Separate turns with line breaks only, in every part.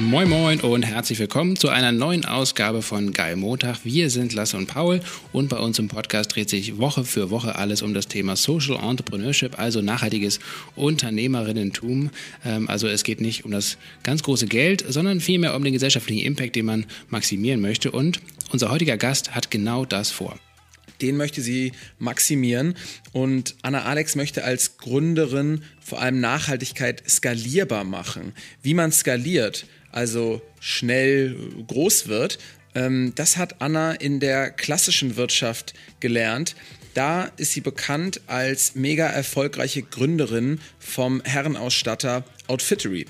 Moin Moin und herzlich willkommen zu einer neuen Ausgabe von Geil Montag. Wir sind Lasse und Paul und bei uns im Podcast dreht sich Woche für Woche alles um das Thema Social Entrepreneurship, also nachhaltiges Unternehmerinnentum. Ähm, also es geht nicht um das ganz große Geld, sondern vielmehr um den gesellschaftlichen Impact, den man maximieren möchte. Und unser heutiger Gast hat genau das vor
den möchte sie maximieren. Und Anna Alex möchte als Gründerin vor allem Nachhaltigkeit skalierbar machen. Wie man skaliert, also schnell groß wird, ähm, das hat Anna in der klassischen Wirtschaft gelernt. Da ist sie bekannt als mega erfolgreiche Gründerin vom Herrenausstatter Outfittery.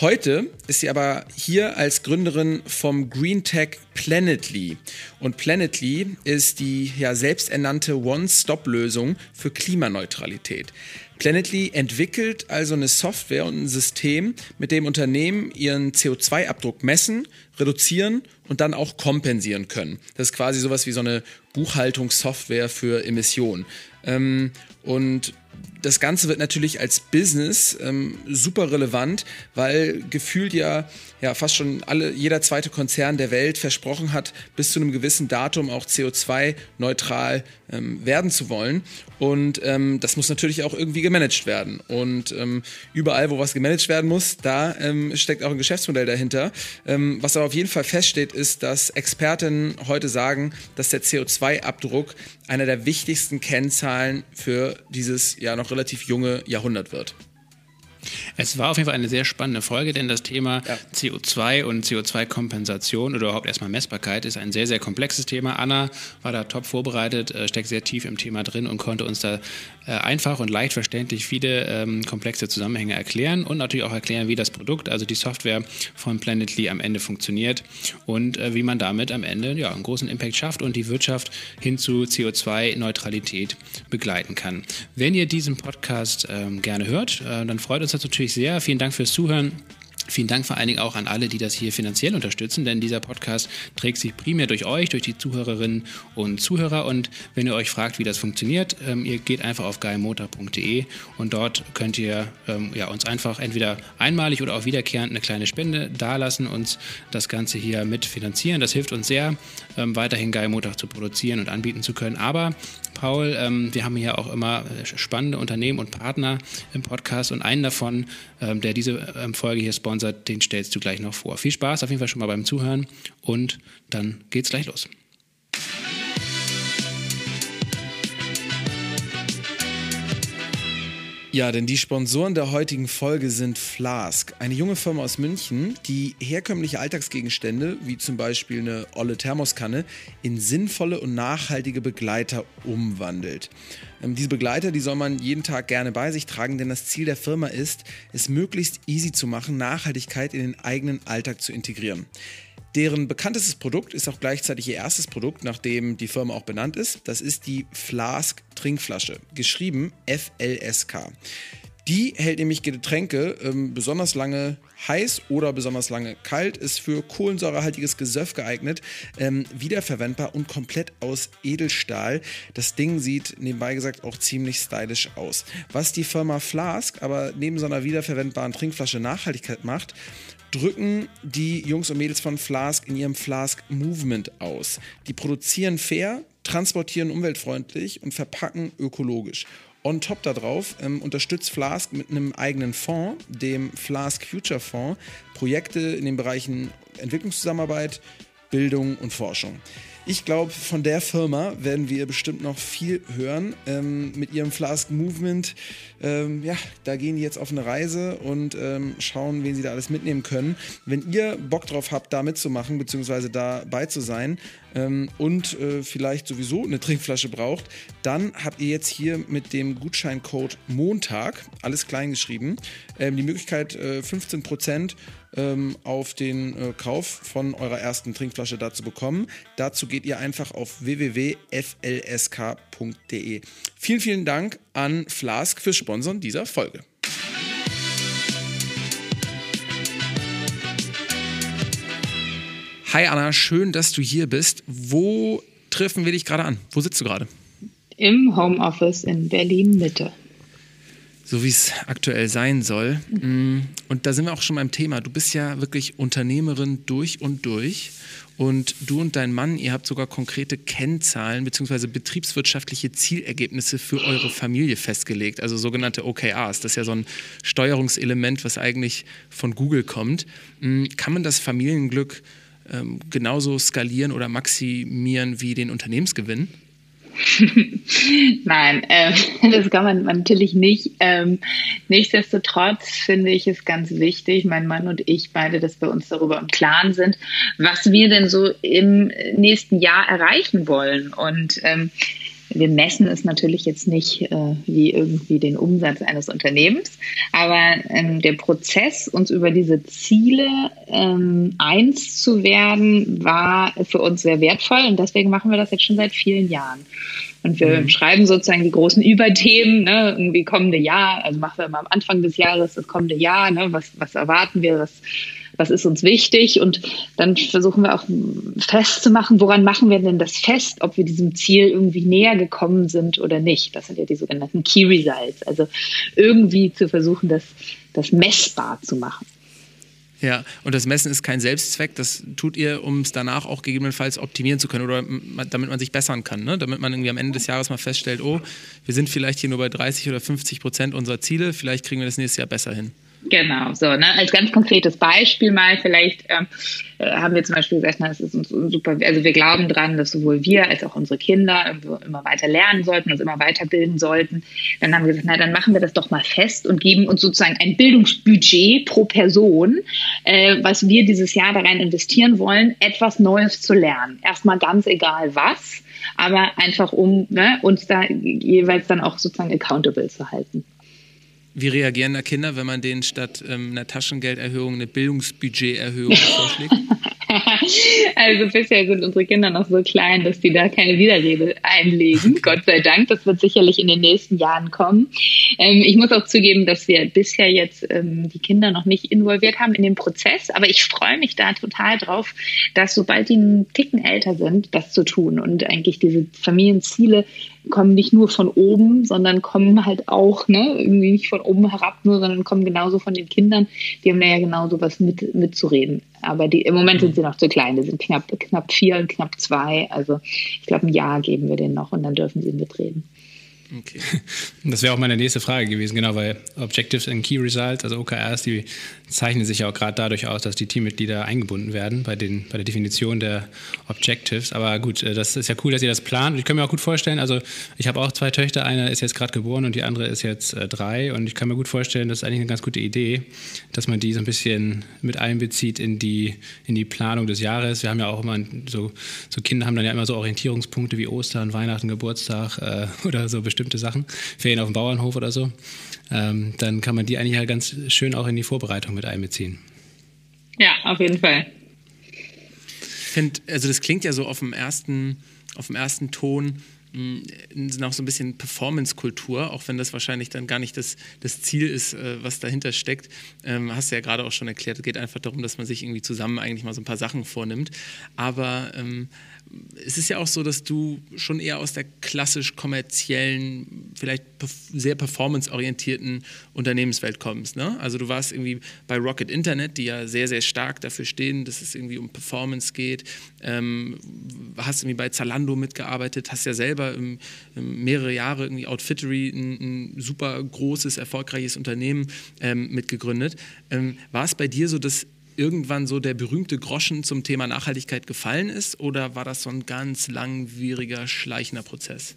Heute ist sie aber hier als Gründerin vom Green Tech Planetly. Und Planetly ist die ja selbsternannte One-Stop-Lösung für Klimaneutralität. Planetly entwickelt also eine Software und ein System, mit dem Unternehmen ihren CO2-Abdruck messen, reduzieren und dann auch kompensieren können. Das ist quasi sowas wie so eine Buchhaltungssoftware für Emissionen. Ähm, und das Ganze wird natürlich als Business ähm, super relevant, weil gefühlt ja, ja fast schon alle, jeder zweite Konzern der Welt versprochen hat, bis zu einem gewissen Datum auch CO2-neutral ähm, werden zu wollen. Und ähm, das muss natürlich auch irgendwie gemanagt werden. Und ähm, überall, wo was gemanagt werden muss, da ähm, steckt auch ein Geschäftsmodell dahinter. Ähm, was aber auf jeden Fall feststeht, ist, dass Experten heute sagen, dass der CO2-Abdruck einer der wichtigsten Kennzahlen für dieses ja noch relativ junge Jahrhundert wird.
Es war auf jeden Fall eine sehr spannende Folge, denn das Thema ja. CO2 und CO2-Kompensation oder überhaupt erstmal Messbarkeit ist ein sehr, sehr komplexes Thema. Anna war da top vorbereitet, äh, steckt sehr tief im Thema drin und konnte uns da einfach und leicht verständlich viele ähm, komplexe Zusammenhänge erklären und natürlich auch erklären, wie das Produkt, also die Software von Planetly am Ende funktioniert und äh, wie man damit am Ende ja, einen großen Impact schafft und die Wirtschaft hin zu CO2-Neutralität begleiten kann. Wenn ihr diesen Podcast ähm, gerne hört, äh, dann freut uns das natürlich sehr. Vielen Dank fürs Zuhören. Vielen Dank vor allen Dingen auch an alle, die das hier finanziell unterstützen, denn dieser Podcast trägt sich primär durch euch, durch die Zuhörerinnen und Zuhörer. Und wenn ihr euch fragt, wie das funktioniert, ähm, ihr geht einfach auf geilmotor.de und dort könnt ihr ähm, ja, uns einfach entweder einmalig oder auch wiederkehrend eine kleine Spende dalassen, uns das Ganze hier mitfinanzieren. Das hilft uns sehr, ähm, weiterhin Geil Montag zu produzieren und anbieten zu können. Aber Paul, ähm, wir haben hier auch immer äh, spannende Unternehmen und Partner im Podcast und einen davon, ähm, der diese ähm, Folge hier sponsert, den stellst du gleich noch vor. Viel Spaß auf jeden Fall schon mal beim Zuhören und dann geht's gleich los.
Ja, denn die Sponsoren der heutigen Folge sind Flask, eine junge Firma aus München, die herkömmliche Alltagsgegenstände, wie zum Beispiel eine olle Thermoskanne, in sinnvolle und nachhaltige Begleiter umwandelt. Ähm, diese Begleiter, die soll man jeden Tag gerne bei sich tragen, denn das Ziel der Firma ist, es möglichst easy zu machen, Nachhaltigkeit in den eigenen Alltag zu integrieren. Deren bekanntestes Produkt ist auch gleichzeitig ihr erstes Produkt, nachdem die Firma auch benannt ist. Das ist die Flask Trinkflasche, geschrieben FLSK. Die hält nämlich Getränke ähm, besonders lange heiß oder besonders lange kalt, ist für kohlensäurehaltiges Gesöff geeignet, ähm, wiederverwendbar und komplett aus Edelstahl. Das Ding sieht nebenbei gesagt auch ziemlich stylisch aus. Was die Firma Flask aber neben so einer wiederverwendbaren Trinkflasche Nachhaltigkeit macht, drücken die Jungs und Mädels von Flask in ihrem Flask Movement aus. Die produzieren fair, transportieren umweltfreundlich und verpacken ökologisch. On top darauf ähm, unterstützt Flask mit einem eigenen Fonds, dem Flask Future Fonds, Projekte in den Bereichen Entwicklungszusammenarbeit, Bildung und Forschung. Ich glaube, von der Firma werden wir bestimmt noch viel hören. Ähm, mit ihrem Flask Movement, ähm, ja, da gehen die jetzt auf eine Reise und ähm, schauen, wen sie da alles mitnehmen können. Wenn ihr Bock drauf habt, da mitzumachen, beziehungsweise dabei zu sein ähm, und äh, vielleicht sowieso eine Trinkflasche braucht, dann habt ihr jetzt hier mit dem Gutscheincode Montag, alles klein geschrieben, ähm, die Möglichkeit, äh, 15 Prozent ähm, auf den äh, Kauf von eurer ersten Trinkflasche da zu bekommen. Dazu geht ihr einfach auf www.flsk.de. Vielen, vielen Dank an Flask fürs Sponsoren dieser Folge. Hi Anna, schön, dass du hier bist. Wo treffen wir dich gerade an? Wo sitzt du gerade?
Im Homeoffice in Berlin Mitte.
so wie es aktuell sein soll. Mm, und da sind wir auch schon beim Thema. Du bist ja wirklich Unternehmerin durch und durch. Und du und dein Mann, ihr habt sogar konkrete Kennzahlen bzw. betriebswirtschaftliche Zielergebnisse für eure Familie festgelegt, also sogenannte OKRs. Das ist ja so ein Steuerungselement, was eigentlich von Google kommt. Mm, kann man das Familienglück ähm, genauso skalieren oder maximieren wie den Unternehmensgewinn?
Nein, äh, das kann man natürlich nicht. Ähm, nichtsdestotrotz finde ich es ganz wichtig, mein Mann und ich beide, dass wir uns darüber im Klaren sind, was wir denn so im nächsten Jahr erreichen wollen. Und ähm, wir messen es natürlich jetzt nicht äh, wie irgendwie den Umsatz eines Unternehmens, aber ähm, der Prozess, uns über diese Ziele ähm, eins zu werden, war für uns sehr wertvoll und deswegen machen wir das jetzt schon seit vielen Jahren. Und wir mhm. schreiben sozusagen die großen Überthemen, ne, irgendwie kommende Jahr, also machen wir immer am Anfang des Jahres das kommende Jahr, ne, was, was erwarten wir, was was ist uns wichtig und dann versuchen wir auch festzumachen, woran machen wir denn das fest, ob wir diesem Ziel irgendwie näher gekommen sind oder nicht. Das sind ja die sogenannten Key Results, also irgendwie zu versuchen, das, das messbar zu machen.
Ja, und das Messen ist kein Selbstzweck, das tut ihr, um es danach auch gegebenenfalls optimieren zu können oder damit man sich bessern kann, ne? damit man irgendwie am Ende des Jahres mal feststellt, oh, wir sind vielleicht hier nur bei 30 oder 50 Prozent unserer Ziele, vielleicht kriegen wir das nächstes Jahr besser hin.
Genau, so, ne? Als ganz konkretes Beispiel mal, vielleicht ähm, äh, haben wir zum Beispiel gesagt, na, es ist uns super, also wir glauben dran, dass sowohl wir als auch unsere Kinder immer weiter lernen sollten, uns immer weiterbilden sollten. Dann haben wir gesagt, na, dann machen wir das doch mal fest und geben uns sozusagen ein Bildungsbudget pro Person, äh, was wir dieses Jahr da rein investieren wollen, etwas Neues zu lernen. Erstmal ganz egal was, aber einfach um ne, uns da jeweils dann auch sozusagen accountable zu halten.
Wie reagieren da Kinder, wenn man denen statt ähm, einer Taschengelderhöhung eine Bildungsbudgeterhöhung vorschlägt?
Also bisher sind unsere Kinder noch so klein, dass die da keine Widerrede einlegen. Gott sei Dank. Das wird sicherlich in den nächsten Jahren kommen. Ähm, ich muss auch zugeben, dass wir bisher jetzt ähm, die Kinder noch nicht involviert haben in den Prozess. Aber ich freue mich da total drauf, dass sobald die einen Ticken älter sind, das zu tun und eigentlich diese Familienziele kommen nicht nur von oben, sondern kommen halt auch, ne, irgendwie nicht von oben herab nur, sondern kommen genauso von den Kindern. Die haben da ja genauso was mit, mitzureden. Aber die, im Moment sind sie noch zu klein. Die sind knapp, knapp vier und knapp zwei. Also ich glaube, ein Jahr geben wir denen noch und dann dürfen sie mitreden.
Okay. Das wäre auch meine nächste Frage gewesen, genau, weil Objectives and Key Results, also OKRs, die zeichnen sich ja auch gerade dadurch aus, dass die Teammitglieder eingebunden werden bei, den, bei der Definition der Objectives. Aber gut, äh, das ist ja cool, dass ihr das plant. Und ich kann mir auch gut vorstellen, also ich habe auch zwei Töchter, eine ist jetzt gerade geboren und die andere ist jetzt äh, drei. Und ich kann mir gut vorstellen, das ist eigentlich eine ganz gute Idee, dass man die so ein bisschen mit einbezieht in die, in die Planung des Jahres. Wir haben ja auch immer so, so Kinder haben dann ja immer so Orientierungspunkte wie Ostern, Weihnachten, Geburtstag äh, oder so bestimmte Sachen, Ferien auf dem Bauernhof oder so. Ähm, dann kann man die eigentlich halt ganz schön auch in die Vorbereitung mit einbeziehen.
Ja, auf jeden Fall.
Ich finde, also das klingt ja so auf dem ersten, auf dem ersten Ton hm, noch so ein bisschen Performance-Kultur, auch wenn das wahrscheinlich dann gar nicht das, das Ziel ist, äh, was dahinter steckt. Ähm, hast du ja gerade auch schon erklärt, es geht einfach darum, dass man sich irgendwie zusammen eigentlich mal so ein paar Sachen vornimmt. Aber ähm, es ist ja auch so, dass du schon eher aus der klassisch kommerziellen, vielleicht sehr performanceorientierten Unternehmenswelt kommst. Ne? Also du warst irgendwie bei Rocket Internet, die ja sehr, sehr stark dafür stehen, dass es irgendwie um Performance geht. Ähm, hast irgendwie bei Zalando mitgearbeitet, hast ja selber im, im mehrere Jahre irgendwie Outfittery, ein, ein super großes, erfolgreiches Unternehmen ähm, mitgegründet. Ähm, war es bei dir so, dass irgendwann so der berühmte Groschen zum Thema Nachhaltigkeit gefallen ist oder war das so ein ganz langwieriger, schleichender Prozess?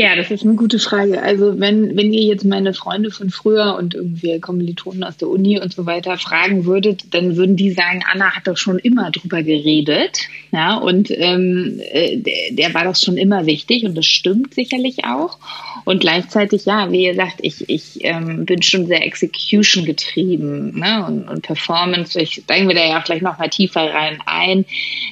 Ja, das ist eine gute Frage. Also wenn, wenn ihr jetzt meine Freunde von früher und irgendwie Kommilitonen aus der Uni und so weiter fragen würdet, dann würden die sagen, Anna hat doch schon immer drüber geredet. Ja, und ähm, äh, der, der war doch schon immer wichtig und das stimmt sicherlich auch. Und gleichzeitig, ja, wie ihr sagt, ich, ich ähm, bin schon sehr Execution getrieben ne? und, und Performance. Ich steigen wir da ja auch gleich noch mal tiefer rein ein.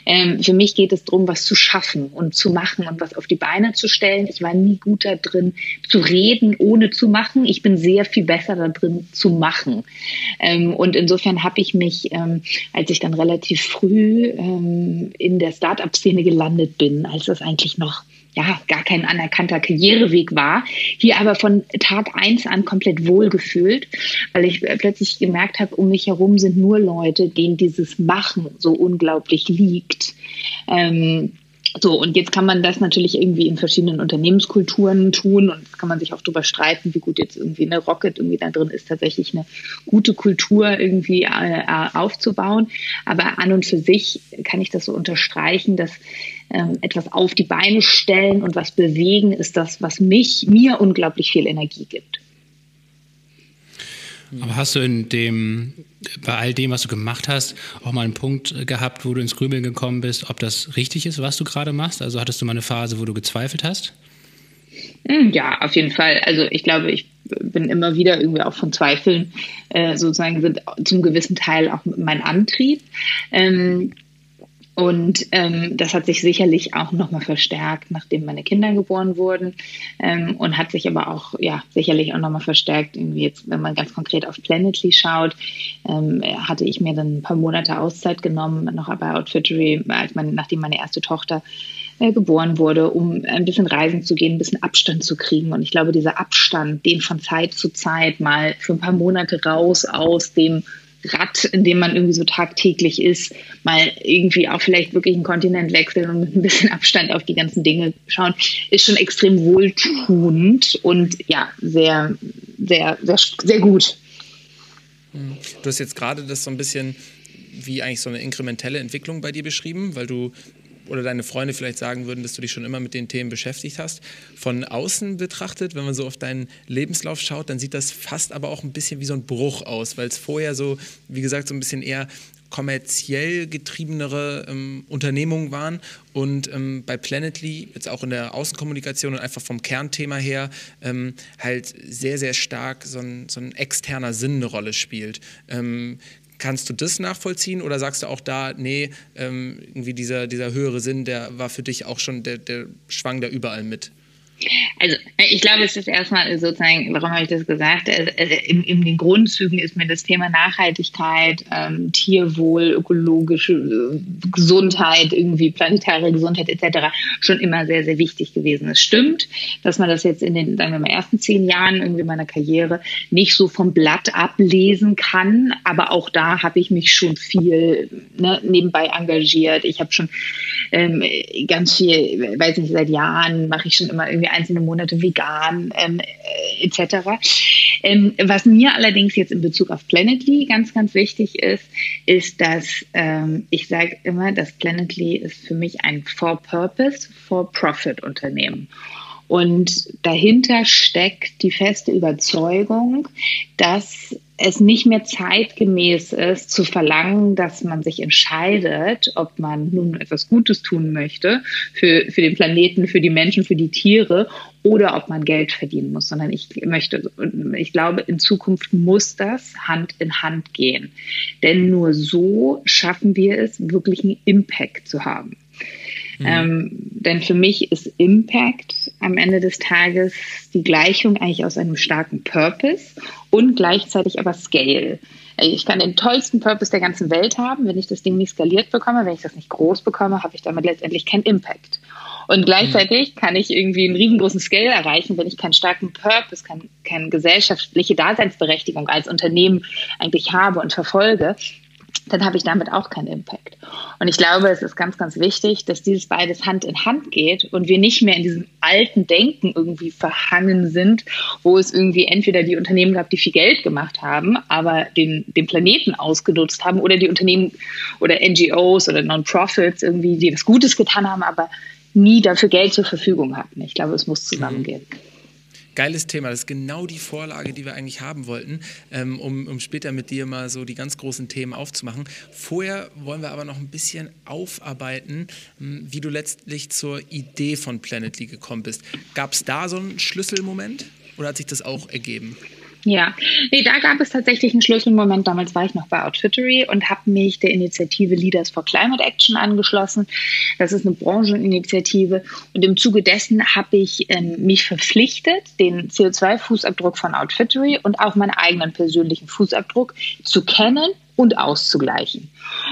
Ähm, für mich geht es darum, was zu schaffen und zu machen und was auf die Beine zu stellen. Ich war nie gut da drin zu reden, ohne zu machen. Ich bin sehr viel besser da drin zu machen. Ähm, und insofern habe ich mich, ähm, als ich dann relativ früh ähm, in der Startup-Szene gelandet bin, als das eigentlich noch ja gar kein anerkannter Karriereweg war, hier aber von Tag eins an komplett wohlgefühlt, weil ich plötzlich gemerkt habe, um mich herum sind nur Leute, denen dieses Machen so unglaublich liegt. Ähm, so, und jetzt kann man das natürlich irgendwie in verschiedenen Unternehmenskulturen tun und kann man sich auch darüber streiten, wie gut jetzt irgendwie eine Rocket irgendwie da drin ist, tatsächlich eine gute Kultur irgendwie äh, äh, aufzubauen. Aber an und für sich kann ich das so unterstreichen, dass ähm, etwas auf die Beine stellen und was bewegen ist das, was mich, mir unglaublich viel Energie gibt.
Aber hast du in dem, bei all dem, was du gemacht hast, auch mal einen Punkt gehabt, wo du ins Grübeln gekommen bist, ob das richtig ist, was du gerade machst? Also hattest du mal eine Phase, wo du gezweifelt hast?
Hm, ja, auf jeden Fall. Also ich glaube, ich bin immer wieder irgendwie auch von Zweifeln äh, sozusagen sind zum gewissen Teil auch mein Antrieb. Ähm, und ähm, das hat sich sicherlich auch nochmal verstärkt, nachdem meine Kinder geboren wurden. Ähm, und hat sich aber auch, ja, sicherlich auch nochmal verstärkt, irgendwie jetzt, wenn man ganz konkret auf Planetly schaut, ähm, hatte ich mir dann ein paar Monate Auszeit genommen, noch bei Outfittery, als mein, nachdem meine erste Tochter äh, geboren wurde, um ein bisschen reisen zu gehen, ein bisschen Abstand zu kriegen. Und ich glaube, dieser Abstand, den von Zeit zu Zeit mal für ein paar Monate raus aus dem Rad, in dem man irgendwie so tagtäglich ist, mal irgendwie auch vielleicht wirklich einen Kontinent wechseln und mit ein bisschen Abstand auf die ganzen Dinge schauen, ist schon extrem wohltuend und ja, sehr, sehr, sehr, sehr gut.
Du hast jetzt gerade das so ein bisschen wie eigentlich so eine inkrementelle Entwicklung bei dir beschrieben, weil du oder deine Freunde vielleicht sagen würden, dass du dich schon immer mit den Themen beschäftigt hast. Von außen betrachtet, wenn man so auf deinen Lebenslauf schaut, dann sieht das fast aber auch ein bisschen wie so ein Bruch aus, weil es vorher so, wie gesagt, so ein bisschen eher kommerziell getriebenere ähm, Unternehmungen waren und ähm, bei Planetly jetzt auch in der Außenkommunikation und einfach vom Kernthema her ähm, halt sehr, sehr stark so ein, so ein externer Sinn eine Rolle spielt. Kannst du das nachvollziehen oder sagst du auch da, nee, ähm, irgendwie dieser, dieser höhere Sinn, der war für dich auch schon, der, der schwang da überall mit?
Also ich glaube, es ist erstmal sozusagen, warum habe ich das gesagt? In, in den Grundzügen ist mir das Thema Nachhaltigkeit, ähm, Tierwohl, ökologische äh, Gesundheit, irgendwie planetare Gesundheit etc. schon immer sehr, sehr wichtig gewesen. Es stimmt, dass man das jetzt in den, sagen wir mal, ersten zehn Jahren irgendwie meiner Karriere nicht so vom Blatt ablesen kann, aber auch da habe ich mich schon viel ne, nebenbei engagiert. Ich habe schon ähm, ganz viel, weiß nicht, seit Jahren mache ich schon immer irgendwie einzelne Monate vegan ähm, äh, etc. Ähm, was mir allerdings jetzt in Bezug auf Planetly ganz, ganz wichtig ist, ist, dass ähm, ich sage immer, dass Planetly ist für mich ein For-Purpose, For-Profit-Unternehmen. Und dahinter steckt die feste Überzeugung, dass es nicht mehr zeitgemäß ist, zu verlangen, dass man sich entscheidet, ob man nun etwas Gutes tun möchte für, für den Planeten, für die Menschen, für die Tiere oder ob man Geld verdienen muss, sondern ich möchte, ich glaube, in Zukunft muss das Hand in Hand gehen. Denn nur so schaffen wir es, wirklich einen Impact zu haben. Mhm. Ähm, denn für mich ist Impact am Ende des Tages die Gleichung eigentlich aus einem starken Purpose und gleichzeitig aber Scale. Ich kann den tollsten Purpose der ganzen Welt haben, wenn ich das Ding nicht skaliert bekomme, wenn ich das nicht groß bekomme, habe ich damit letztendlich keinen Impact. Und gleichzeitig mhm. kann ich irgendwie einen riesengroßen Scale erreichen, wenn ich keinen starken Purpose, keine, keine gesellschaftliche Daseinsberechtigung als Unternehmen eigentlich habe und verfolge, dann habe ich damit auch keinen Impact. Und ich glaube, es ist ganz, ganz wichtig, dass dieses beides Hand in Hand geht und wir nicht mehr in diesem alten Denken irgendwie verhangen sind, wo es irgendwie entweder die Unternehmen gab, die viel Geld gemacht haben, aber den, den Planeten ausgenutzt haben oder die Unternehmen oder NGOs oder Non-Profits irgendwie, die das Gutes getan haben, aber nie dafür Geld zur Verfügung hatten. Ich glaube, es muss zusammengehen. Mhm.
Geiles Thema. Das ist genau die Vorlage, die wir eigentlich haben wollten, ähm, um, um später mit dir mal so die ganz großen Themen aufzumachen. Vorher wollen wir aber noch ein bisschen aufarbeiten, hm, wie du letztlich zur Idee von Planetly gekommen bist. Gab es da so einen Schlüsselmoment oder hat sich das auch ergeben?
Ja, nee, da gab es tatsächlich einen Schlüsselmoment. Damals war ich noch bei Outfittery und habe mich der Initiative Leaders for Climate Action angeschlossen. Das ist eine Brancheninitiative und im Zuge dessen habe ich ähm, mich verpflichtet, den CO2-Fußabdruck von Outfittery und auch meinen eigenen persönlichen Fußabdruck zu kennen und auszugleichen.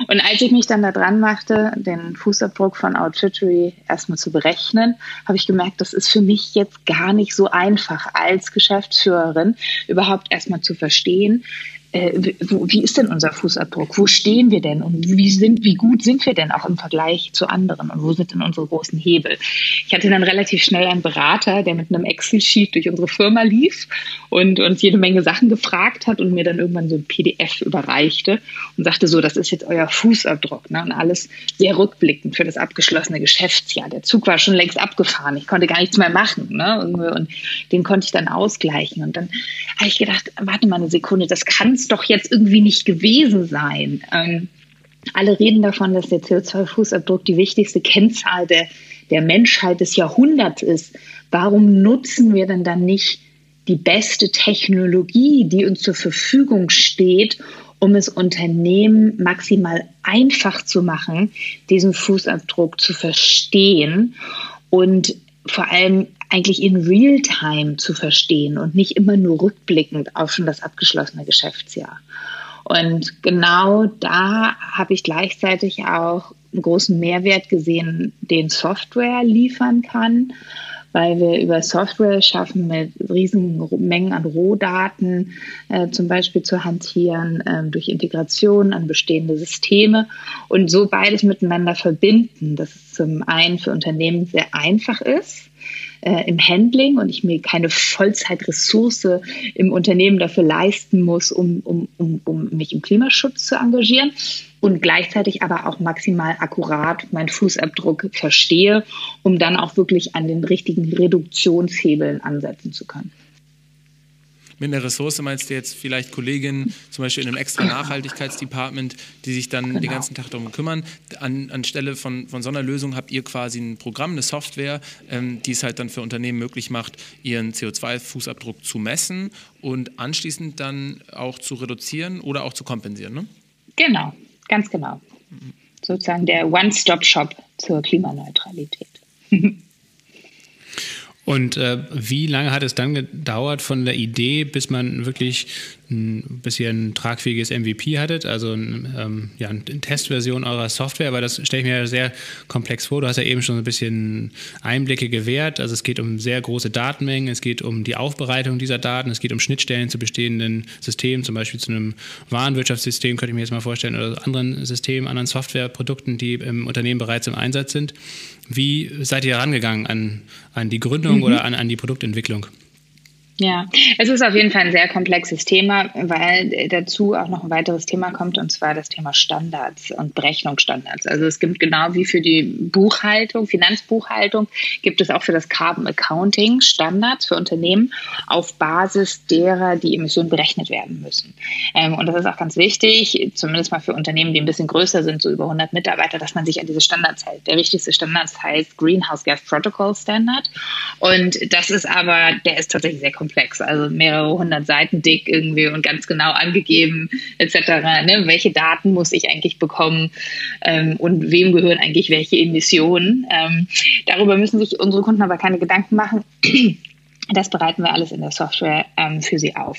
Und als ich mich dann da dran machte, den Fußabdruck von Outfittery erstmal zu berechnen, habe ich gemerkt, das ist für mich jetzt gar nicht so einfach als Geschäftsführerin überhaupt erstmal zu verstehen, äh, wo, wie ist denn unser Fußabdruck? Wo stehen wir denn? Und wie, sind, wie gut sind wir denn auch im Vergleich zu anderen? Und wo sind denn unsere großen Hebel? Ich hatte dann relativ schnell einen Berater, der mit einem Excel-Sheet durch unsere Firma lief und uns jede Menge Sachen gefragt hat und mir dann irgendwann so ein PDF überreichte und sagte so, das ist jetzt euer Fußabdruck. Ne? Und alles sehr rückblickend für das abgeschlossene Geschäftsjahr. Der Zug war schon längst abgefahren. Ich konnte gar nichts mehr machen. Ne? Und den konnte ich dann ausgleichen. Und dann habe ich gedacht, warte mal eine Sekunde, das kannst es doch jetzt irgendwie nicht gewesen sein. Ähm, alle reden davon, dass der CO2-Fußabdruck die wichtigste Kennzahl der, der Menschheit des Jahrhunderts ist. Warum nutzen wir denn dann nicht die beste Technologie, die uns zur Verfügung steht, um es Unternehmen maximal einfach zu machen, diesen Fußabdruck zu verstehen und vor allem eigentlich in Realtime zu verstehen und nicht immer nur rückblickend auf schon das abgeschlossene Geschäftsjahr. Und genau da habe ich gleichzeitig auch einen großen Mehrwert gesehen, den Software liefern kann weil wir über Software schaffen, mit riesigen Mengen an Rohdaten äh, zum Beispiel zu hantieren, äh, durch Integration an bestehende Systeme und so beides miteinander verbinden, dass es zum einen für Unternehmen sehr einfach ist, äh, im Handling und ich mir keine Vollzeitressource im Unternehmen dafür leisten muss, um, um, um, um mich im Klimaschutz zu engagieren und gleichzeitig aber auch maximal akkurat meinen Fußabdruck verstehe, um dann auch wirklich an den richtigen Reduktionshebeln ansetzen zu können.
Mit einer Ressource meinst du jetzt vielleicht Kolleginnen, zum Beispiel in einem extra Nachhaltigkeitsdepartment, die sich dann genau. den ganzen Tag darum kümmern. An, anstelle von, von so einer Lösung habt ihr quasi ein Programm, eine Software, ähm, die es halt dann für Unternehmen möglich macht, ihren CO2-Fußabdruck zu messen und anschließend dann auch zu reduzieren oder auch zu kompensieren. Ne?
Genau, Ganz genau. Sozusagen der One-Stop-Shop zur Klimaneutralität.
Und äh, wie lange hat es dann gedauert von der Idee, bis man wirklich ein bisschen ein tragfähiges MVP hattet, also ein, ähm, ja, eine Testversion eurer Software, weil das stelle ich mir sehr komplex vor. Du hast ja eben schon ein bisschen Einblicke gewährt. Also es geht um sehr große Datenmengen, es geht um die Aufbereitung dieser Daten, es geht um Schnittstellen zu bestehenden Systemen, zum Beispiel zu einem Warenwirtschaftssystem, könnte ich mir jetzt mal vorstellen, oder anderen Systemen, anderen Softwareprodukten, die im Unternehmen bereits im Einsatz sind. Wie seid ihr herangegangen an, an die Gründung mhm. oder an, an die Produktentwicklung?
Ja, es ist auf jeden Fall ein sehr komplexes Thema, weil dazu auch noch ein weiteres Thema kommt, und zwar das Thema Standards und Berechnungsstandards. Also es gibt genau wie für die Buchhaltung, Finanzbuchhaltung, gibt es auch für das Carbon Accounting Standards für Unternehmen auf Basis derer die Emissionen berechnet werden müssen. Ähm, und das ist auch ganz wichtig, zumindest mal für Unternehmen, die ein bisschen größer sind, so über 100 Mitarbeiter, dass man sich an diese Standards hält. Der wichtigste Standard heißt Greenhouse Gas Protocol Standard. Und das ist aber, der ist tatsächlich sehr komplex komplex, also mehrere hundert Seiten dick irgendwie und ganz genau angegeben etc. Ne? Welche Daten muss ich eigentlich bekommen ähm, und wem gehören eigentlich welche Emissionen? Ähm, darüber müssen sich unsere Kunden aber keine Gedanken machen. Das bereiten wir alles in der Software ähm, für sie auf.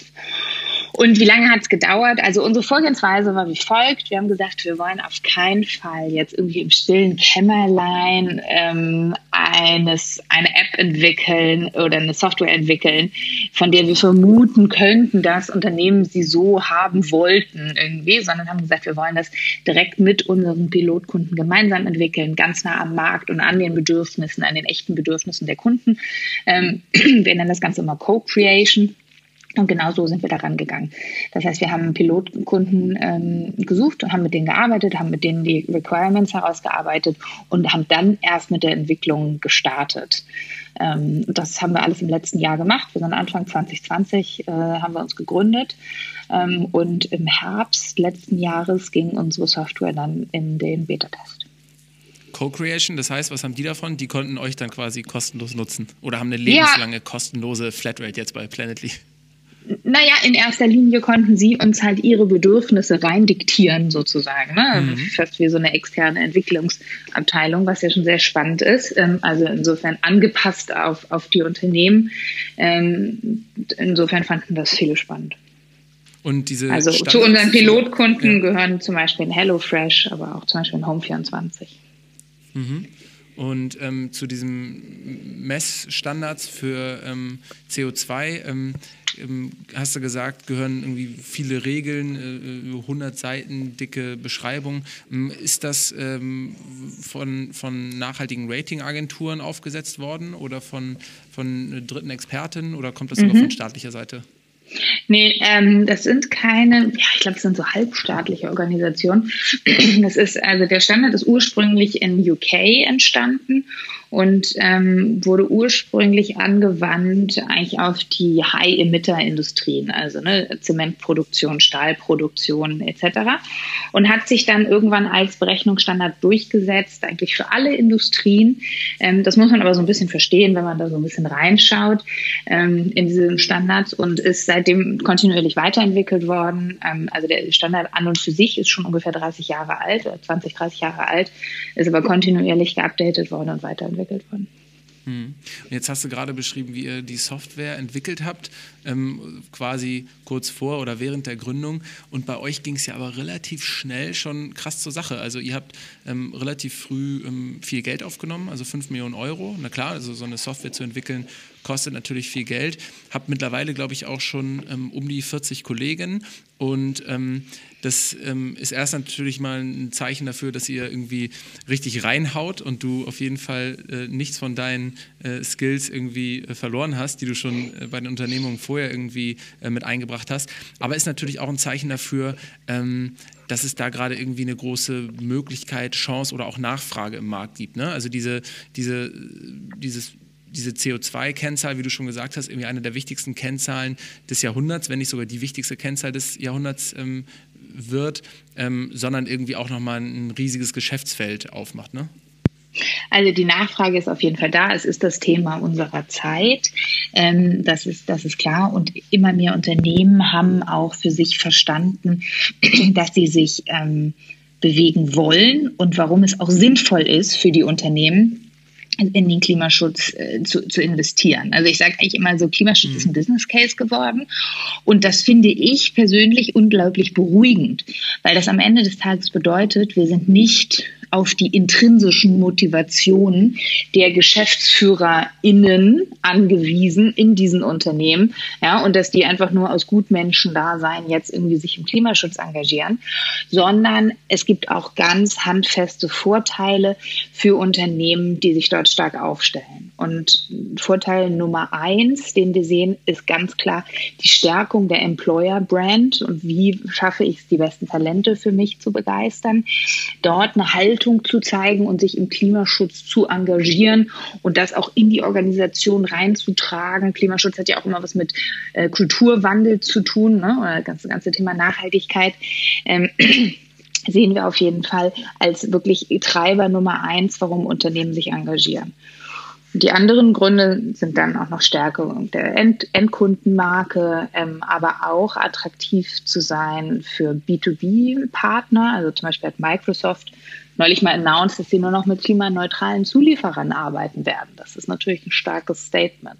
Und wie lange hat es gedauert? Also unsere Vorgehensweise war wie folgt. Wir haben gesagt, wir wollen auf keinen Fall jetzt irgendwie im stillen Kämmerlein ähm, eines, eine App entwickeln oder eine Software entwickeln, von der wir vermuten könnten, dass Unternehmen sie so haben wollten irgendwie, sondern haben gesagt, wir wollen das direkt mit unseren Pilotkunden gemeinsam entwickeln, ganz nah am Markt und an den Bedürfnissen, an den echten Bedürfnissen der Kunden. Ähm, wir nennen das Ganze immer Co-Creation. Und genau so sind wir daran gegangen. Das heißt, wir haben Pilotkunden ähm, gesucht und haben mit denen gearbeitet, haben mit denen die Requirements herausgearbeitet und haben dann erst mit der Entwicklung gestartet. Ähm, das haben wir alles im letzten Jahr gemacht. Wir sind Anfang 2020 äh, haben wir uns gegründet ähm, und im Herbst letzten Jahres ging unsere Software dann in den Beta-Test.
Co-Creation, das heißt, was haben die davon? Die konnten euch dann quasi kostenlos nutzen oder haben eine lebenslange ja. kostenlose Flatrate jetzt bei Planetly?
Naja, in erster Linie konnten sie uns halt ihre Bedürfnisse reindiktieren, sozusagen. Ne? Mhm. Fast wie so eine externe Entwicklungsabteilung, was ja schon sehr spannend ist. Ähm, also insofern angepasst auf, auf die Unternehmen. Ähm, insofern fanden das viele spannend. Und diese also Standards zu unseren Pilotkunden ja. gehören zum Beispiel ein HelloFresh, aber auch zum Beispiel ein Home24.
Mhm. Und ähm, zu diesen Messstandards für ähm, CO2 ähm, ähm, hast du gesagt, gehören irgendwie viele Regeln, äh, 100 Seiten dicke Beschreibung. Ähm, ist das ähm, von, von nachhaltigen Ratingagenturen aufgesetzt worden oder von, von dritten Experten oder kommt das mhm. sogar von staatlicher Seite?
Nee, ähm, das sind keine, ja, ich glaube, es sind so halbstaatliche Organisationen. Das ist, also der Standard ist ursprünglich in UK entstanden und ähm, wurde ursprünglich angewandt eigentlich auf die High-Emitter-Industrien, also ne, Zementproduktion, Stahlproduktion etc. Und hat sich dann irgendwann als Berechnungsstandard durchgesetzt, eigentlich für alle Industrien. Ähm, das muss man aber so ein bisschen verstehen, wenn man da so ein bisschen reinschaut ähm, in diese Standards und ist seitdem kontinuierlich weiterentwickelt worden. Ähm, also der Standard an und für sich ist schon ungefähr 30 Jahre alt, 20, 30 Jahre alt, ist aber kontinuierlich geupdatet worden und weiterentwickelt entwickelt worden.
Hm. Und jetzt hast du gerade beschrieben, wie ihr die Software entwickelt habt, ähm, quasi kurz vor oder während der Gründung. Und bei euch ging es ja aber relativ schnell schon krass zur Sache. Also ihr habt ähm, relativ früh ähm, viel Geld aufgenommen, also 5 Millionen Euro. Na klar, also so eine Software zu entwickeln, kostet natürlich viel Geld. Habt mittlerweile, glaube ich, auch schon ähm, um die 40 Kollegen und ähm, das ähm, ist erst natürlich mal ein Zeichen dafür, dass ihr irgendwie richtig reinhaut und du auf jeden Fall äh, nichts von deinen äh, Skills irgendwie äh, verloren hast, die du schon äh, bei den Unternehmungen vorher irgendwie äh, mit eingebracht hast. Aber ist natürlich auch ein Zeichen dafür, ähm, dass es da gerade irgendwie eine große Möglichkeit, Chance oder auch Nachfrage im Markt gibt. Ne? Also diese, diese, dieses diese CO2-Kennzahl, wie du schon gesagt hast, irgendwie eine der wichtigsten Kennzahlen des Jahrhunderts, wenn nicht sogar die wichtigste Kennzahl des Jahrhunderts ähm, wird, ähm, sondern irgendwie auch nochmal ein riesiges Geschäftsfeld aufmacht. Ne?
Also die Nachfrage ist auf jeden Fall da. Es ist das Thema unserer Zeit. Ähm, das, ist, das ist klar. Und immer mehr Unternehmen haben auch für sich verstanden, dass sie sich ähm, bewegen wollen und warum es auch sinnvoll ist für die Unternehmen, in den Klimaschutz äh, zu, zu investieren. Also ich sage eigentlich immer so, Klimaschutz mhm. ist ein Business Case geworden und das finde ich persönlich unglaublich beruhigend, weil das am Ende des Tages bedeutet, wir sind nicht auf die intrinsischen Motivationen der GeschäftsführerInnen angewiesen in diesen Unternehmen. Ja, und dass die einfach nur aus Gutmenschen da sein, jetzt irgendwie sich im Klimaschutz engagieren, sondern es gibt auch ganz handfeste Vorteile für Unternehmen, die sich dort stark aufstellen. Und Vorteil Nummer eins, den wir sehen, ist ganz klar die Stärkung der Employer Brand und wie schaffe ich es, die besten Talente für mich zu begeistern. Dort eine Haltung Haltung zu zeigen und sich im Klimaschutz zu engagieren und das auch in die Organisation reinzutragen. Klimaschutz hat ja auch immer was mit äh, Kulturwandel zu tun, ne? oder das ganze, ganze Thema Nachhaltigkeit. Ähm, sehen wir auf jeden Fall als wirklich Treiber Nummer eins, warum Unternehmen sich engagieren. Die anderen Gründe sind dann auch noch Stärkung der End Endkundenmarke, ähm, aber auch attraktiv zu sein für B2B-Partner. Also zum Beispiel hat Microsoft neulich mal announced, dass sie nur noch mit klimaneutralen Zulieferern arbeiten werden. Das ist natürlich ein starkes Statement.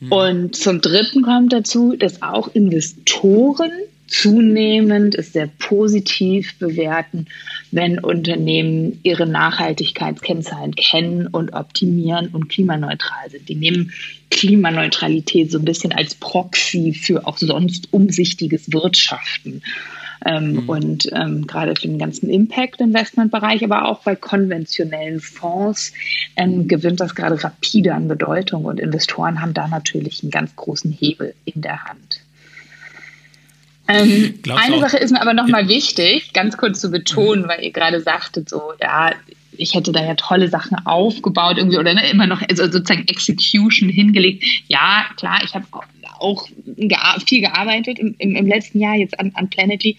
Mhm. Und zum Dritten kommt dazu, dass auch Investoren zunehmend es sehr positiv bewerten, wenn Unternehmen ihre Nachhaltigkeitskennzahlen kennen und optimieren und klimaneutral sind. Die nehmen Klimaneutralität so ein bisschen als Proxy für auch sonst umsichtiges Wirtschaften. Ähm, mhm. Und ähm, gerade für den ganzen Impact-Investment-Bereich, aber auch bei konventionellen Fonds ähm, gewinnt das gerade rapide an Bedeutung und Investoren haben da natürlich einen ganz großen Hebel in der Hand. Ähm, eine Sache ist mir aber nochmal ja. wichtig, ganz kurz zu betonen, mhm. weil ihr gerade sagtet, so, ja, ich hätte da ja tolle Sachen aufgebaut irgendwie oder ne, immer noch also sozusagen Execution hingelegt. Ja, klar, ich habe auch viel gearbeitet im, im, im, letzten Jahr jetzt an, an Planetly.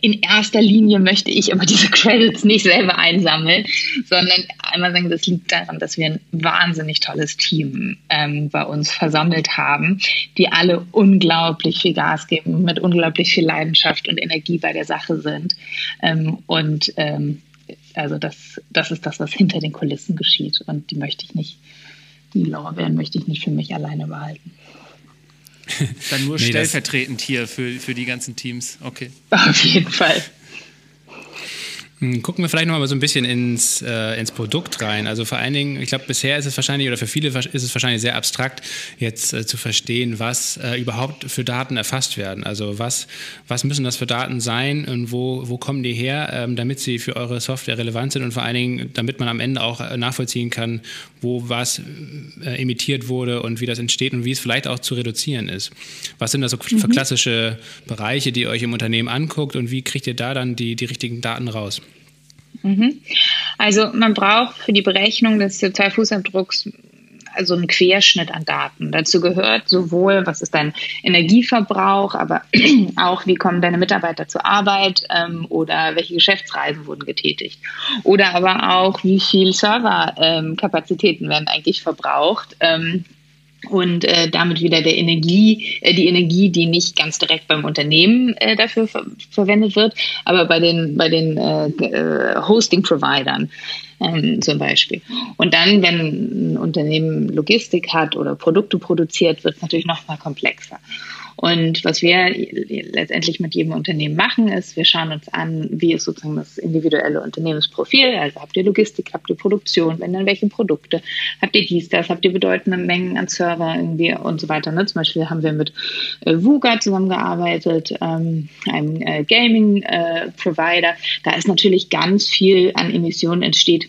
In erster Linie möchte ich aber diese Credits nicht selber einsammeln, sondern einmal sagen, das liegt daran, dass wir ein wahnsinnig tolles Team ähm, bei uns versammelt haben, die alle unglaublich viel Gas geben, mit unglaublich viel Leidenschaft und Energie bei der Sache sind. Ähm, und ähm, also das, das ist das, was hinter den Kulissen geschieht. Und die möchte ich nicht, die Lorbeeren möchte ich nicht für mich alleine behalten.
Dann nur nee, stellvertretend hier für, für die ganzen Teams. Okay.
Auf jeden Fall.
Hm, gucken wir vielleicht noch mal so ein bisschen ins, äh, ins Produkt rein. Also vor allen Dingen, ich glaube, bisher ist es wahrscheinlich oder für viele ist es wahrscheinlich sehr abstrakt, jetzt äh, zu verstehen, was äh, überhaupt für Daten erfasst werden. Also was, was müssen das für Daten sein und wo, wo kommen die her, ähm, damit sie für eure Software relevant sind und vor allen Dingen, damit man am Ende auch äh, nachvollziehen kann, wo was äh, emittiert wurde und wie das entsteht und wie es vielleicht auch zu reduzieren ist. Was sind das so mhm. für klassische Bereiche, die ihr euch im Unternehmen anguckt und wie kriegt ihr da dann die, die richtigen Daten raus?
Mhm. Also man braucht für die Berechnung des CO2-Fußabdrucks also einen Querschnitt an Daten. Dazu gehört sowohl, was ist dein Energieverbrauch, aber auch, wie kommen deine Mitarbeiter zur Arbeit ähm, oder welche Geschäftsreisen wurden getätigt. Oder aber auch, wie viel Serverkapazitäten ähm, werden eigentlich verbraucht. Ähm, und äh, damit wieder der Energie, äh, die Energie, die nicht ganz direkt beim Unternehmen äh, dafür ver verwendet wird, aber bei den, bei den äh, äh, Hosting-Providern ähm, zum Beispiel. Und dann, wenn ein Unternehmen Logistik hat oder Produkte produziert, wird es natürlich noch mal komplexer. Und was wir letztendlich mit jedem Unternehmen machen, ist, wir schauen uns an, wie ist sozusagen das individuelle Unternehmensprofil. Also habt ihr Logistik, habt ihr Produktion, wenn dann welche Produkte, habt ihr dies, das, habt ihr bedeutende Mengen an Server irgendwie und so weiter. Ne? Zum Beispiel haben wir mit äh, VUGA zusammengearbeitet, ähm, einem äh, Gaming-Provider. Äh, da ist natürlich ganz viel an Emissionen entsteht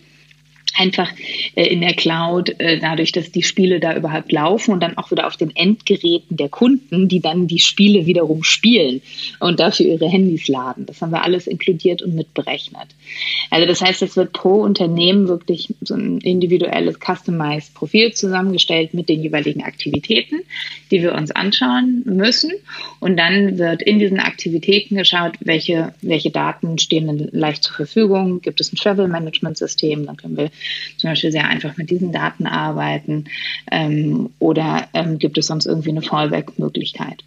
einfach äh, in der Cloud, äh, dadurch, dass die Spiele da überhaupt laufen und dann auch wieder auf den Endgeräten der Kunden, die dann die Spiele wiederum spielen und dafür ihre Handys laden. Das haben wir alles inkludiert und mitberechnet. Also das heißt, es wird pro Unternehmen wirklich so ein individuelles Customized Profil zusammengestellt mit den jeweiligen Aktivitäten, die wir uns anschauen müssen. Und dann wird in diesen Aktivitäten geschaut, welche, welche Daten stehen denn leicht zur Verfügung. Gibt es ein Travel Management System? Dann können wir zum Beispiel sehr einfach mit diesen Daten arbeiten ähm, oder ähm, gibt es sonst irgendwie eine Fallback-Möglichkeit.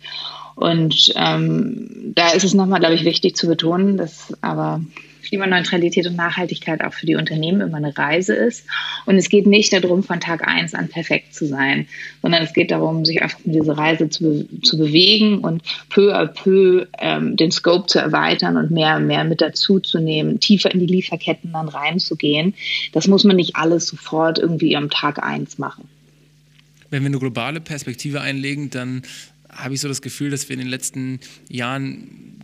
Und ähm, da ist es nochmal, glaube ich, wichtig zu betonen, dass aber Klimaneutralität und Nachhaltigkeit auch für die Unternehmen immer eine Reise ist. Und es geht nicht darum, von Tag eins an perfekt zu sein, sondern es geht darum, sich einfach mit dieser Reise zu, zu bewegen und peu à peu ähm, den Scope zu erweitern und mehr und mehr mit dazu zu nehmen, tiefer in die Lieferketten dann reinzugehen. Das muss man nicht alles sofort irgendwie am Tag eins machen.
Wenn wir eine globale Perspektive einlegen, dann habe ich so das Gefühl, dass wir in den letzten Jahren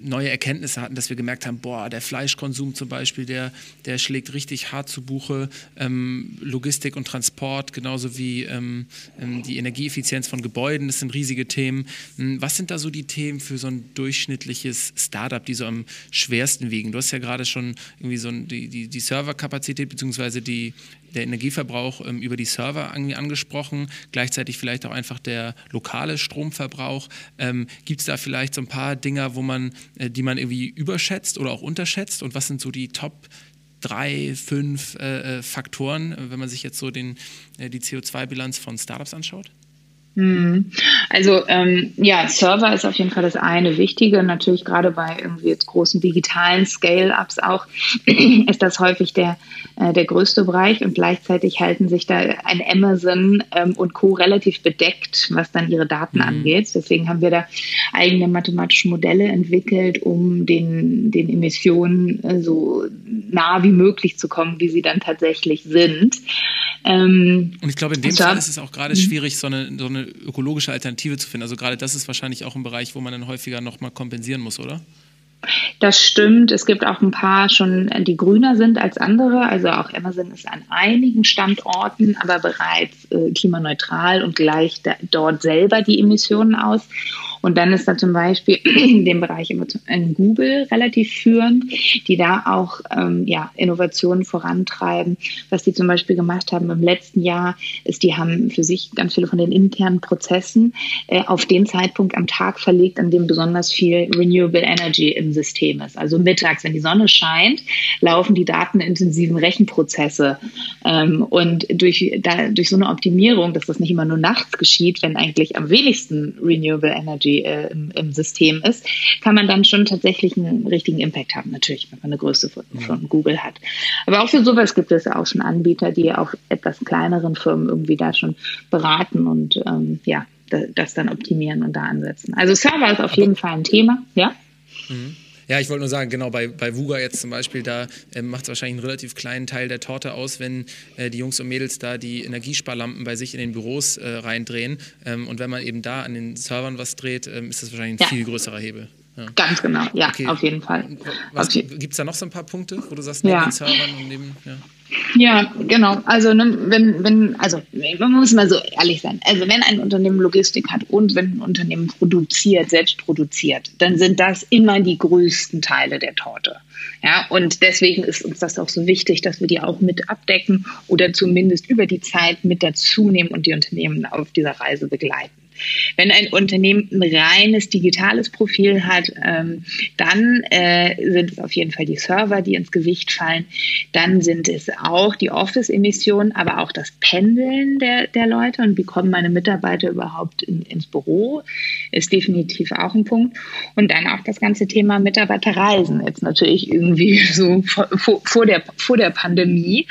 neue Erkenntnisse hatten, dass wir gemerkt haben, boah, der Fleischkonsum zum Beispiel, der, der schlägt richtig hart zu Buche. Ähm, Logistik und Transport, genauso wie ähm, ähm, die Energieeffizienz von Gebäuden, das sind riesige Themen. Hm, was sind da so die Themen für so ein durchschnittliches Startup, die so am schwersten wiegen? Du hast ja gerade schon irgendwie so die, die, die Serverkapazität bzw. die, der Energieverbrauch ähm, über die Server irgendwie angesprochen, gleichzeitig vielleicht auch einfach der lokale Stromverbrauch. Ähm, Gibt es da vielleicht so ein paar Dinger, wo man, äh, die man irgendwie überschätzt oder auch unterschätzt? Und was sind so die Top drei, fünf äh, äh Faktoren, wenn man sich jetzt so den, äh, die CO2-Bilanz von Startups anschaut?
Hm. Also ähm, ja, Server ist auf jeden Fall das eine Wichtige. Natürlich gerade bei irgendwie jetzt großen digitalen Scale-Ups auch ist das häufig der, äh, der größte Bereich und gleichzeitig halten sich da ein Amazon ähm, und Co. relativ bedeckt, was dann ihre Daten mhm. angeht. Deswegen haben wir da eigene mathematische Modelle entwickelt, um den, den Emissionen äh, so nah wie möglich zu kommen, wie sie dann tatsächlich sind.
Ähm, und ich glaube, in dem Fall ist es auch gerade mhm. schwierig, so eine, so eine ökologische Alternative zu finden. Also gerade das ist wahrscheinlich auch ein Bereich, wo man dann häufiger nochmal kompensieren muss, oder?
Das stimmt. Es gibt auch ein paar schon, die grüner sind als andere. Also auch Amazon ist an einigen Standorten aber bereits äh, klimaneutral und gleicht dort selber die Emissionen aus. Und dann ist da zum Beispiel in dem Bereich in Google relativ führend, die da auch ähm, ja, Innovationen vorantreiben. Was die zum Beispiel gemacht haben im letzten Jahr, ist, die haben für sich ganz viele von den internen Prozessen äh, auf den Zeitpunkt am Tag verlegt, an dem besonders viel Renewable Energy im System ist. Also mittags, wenn die Sonne scheint, laufen die datenintensiven Rechenprozesse. Ähm, und durch, da, durch so eine Optimierung, dass das nicht immer nur nachts geschieht, wenn eigentlich am wenigsten Renewable Energy Technology äh, im, im, System ist, kann man dann schon tatsächlich einen richtigen Impact haben. Natürlich, wenn man eine Größe von, von Google hat. Aber auch für sowas gibt es auch schon Anbieter, die auch etwas kleineren Firmen irgendwie da schon beraten und ähm, ja, das dann optimieren und da ansetzen. Also Server ist auf jeden Fall ein Thema, ja.
Mhm. Ja, ich wollte nur sagen, genau, bei, bei Vuga jetzt zum Beispiel, da äh, macht es wahrscheinlich einen relativ kleinen Teil der Torte aus, wenn äh, die Jungs und Mädels da die Energiesparlampen bei sich in den Büros äh, reindrehen. Ähm, und wenn man eben da an den Servern was dreht, ähm, ist das wahrscheinlich ein ja. viel größerer Hebel.
Ja. Ganz genau, ja, okay. auf jeden Fall.
Gibt es da noch so ein paar Punkte, wo du sagst, neben ja. den Servern und neben. Ja.
Ja, genau. Also ne, wenn, wenn, also man muss mal so ehrlich sein. Also wenn ein Unternehmen Logistik hat und wenn ein Unternehmen produziert, selbst produziert, dann sind das immer die größten Teile der Torte. Ja, und deswegen ist uns das auch so wichtig, dass wir die auch mit abdecken oder zumindest über die Zeit mit dazu nehmen und die Unternehmen auf dieser Reise begleiten. Wenn ein Unternehmen ein reines digitales Profil hat, ähm, dann äh, sind es auf jeden Fall die Server, die ins Gewicht fallen. Dann sind es auch die Office-Emissionen, aber auch das Pendeln der, der Leute und wie kommen meine Mitarbeiter überhaupt in, ins Büro, ist definitiv auch ein Punkt. Und dann auch das ganze Thema Mitarbeiterreisen. Jetzt natürlich irgendwie so vor, vor, der, vor der Pandemie.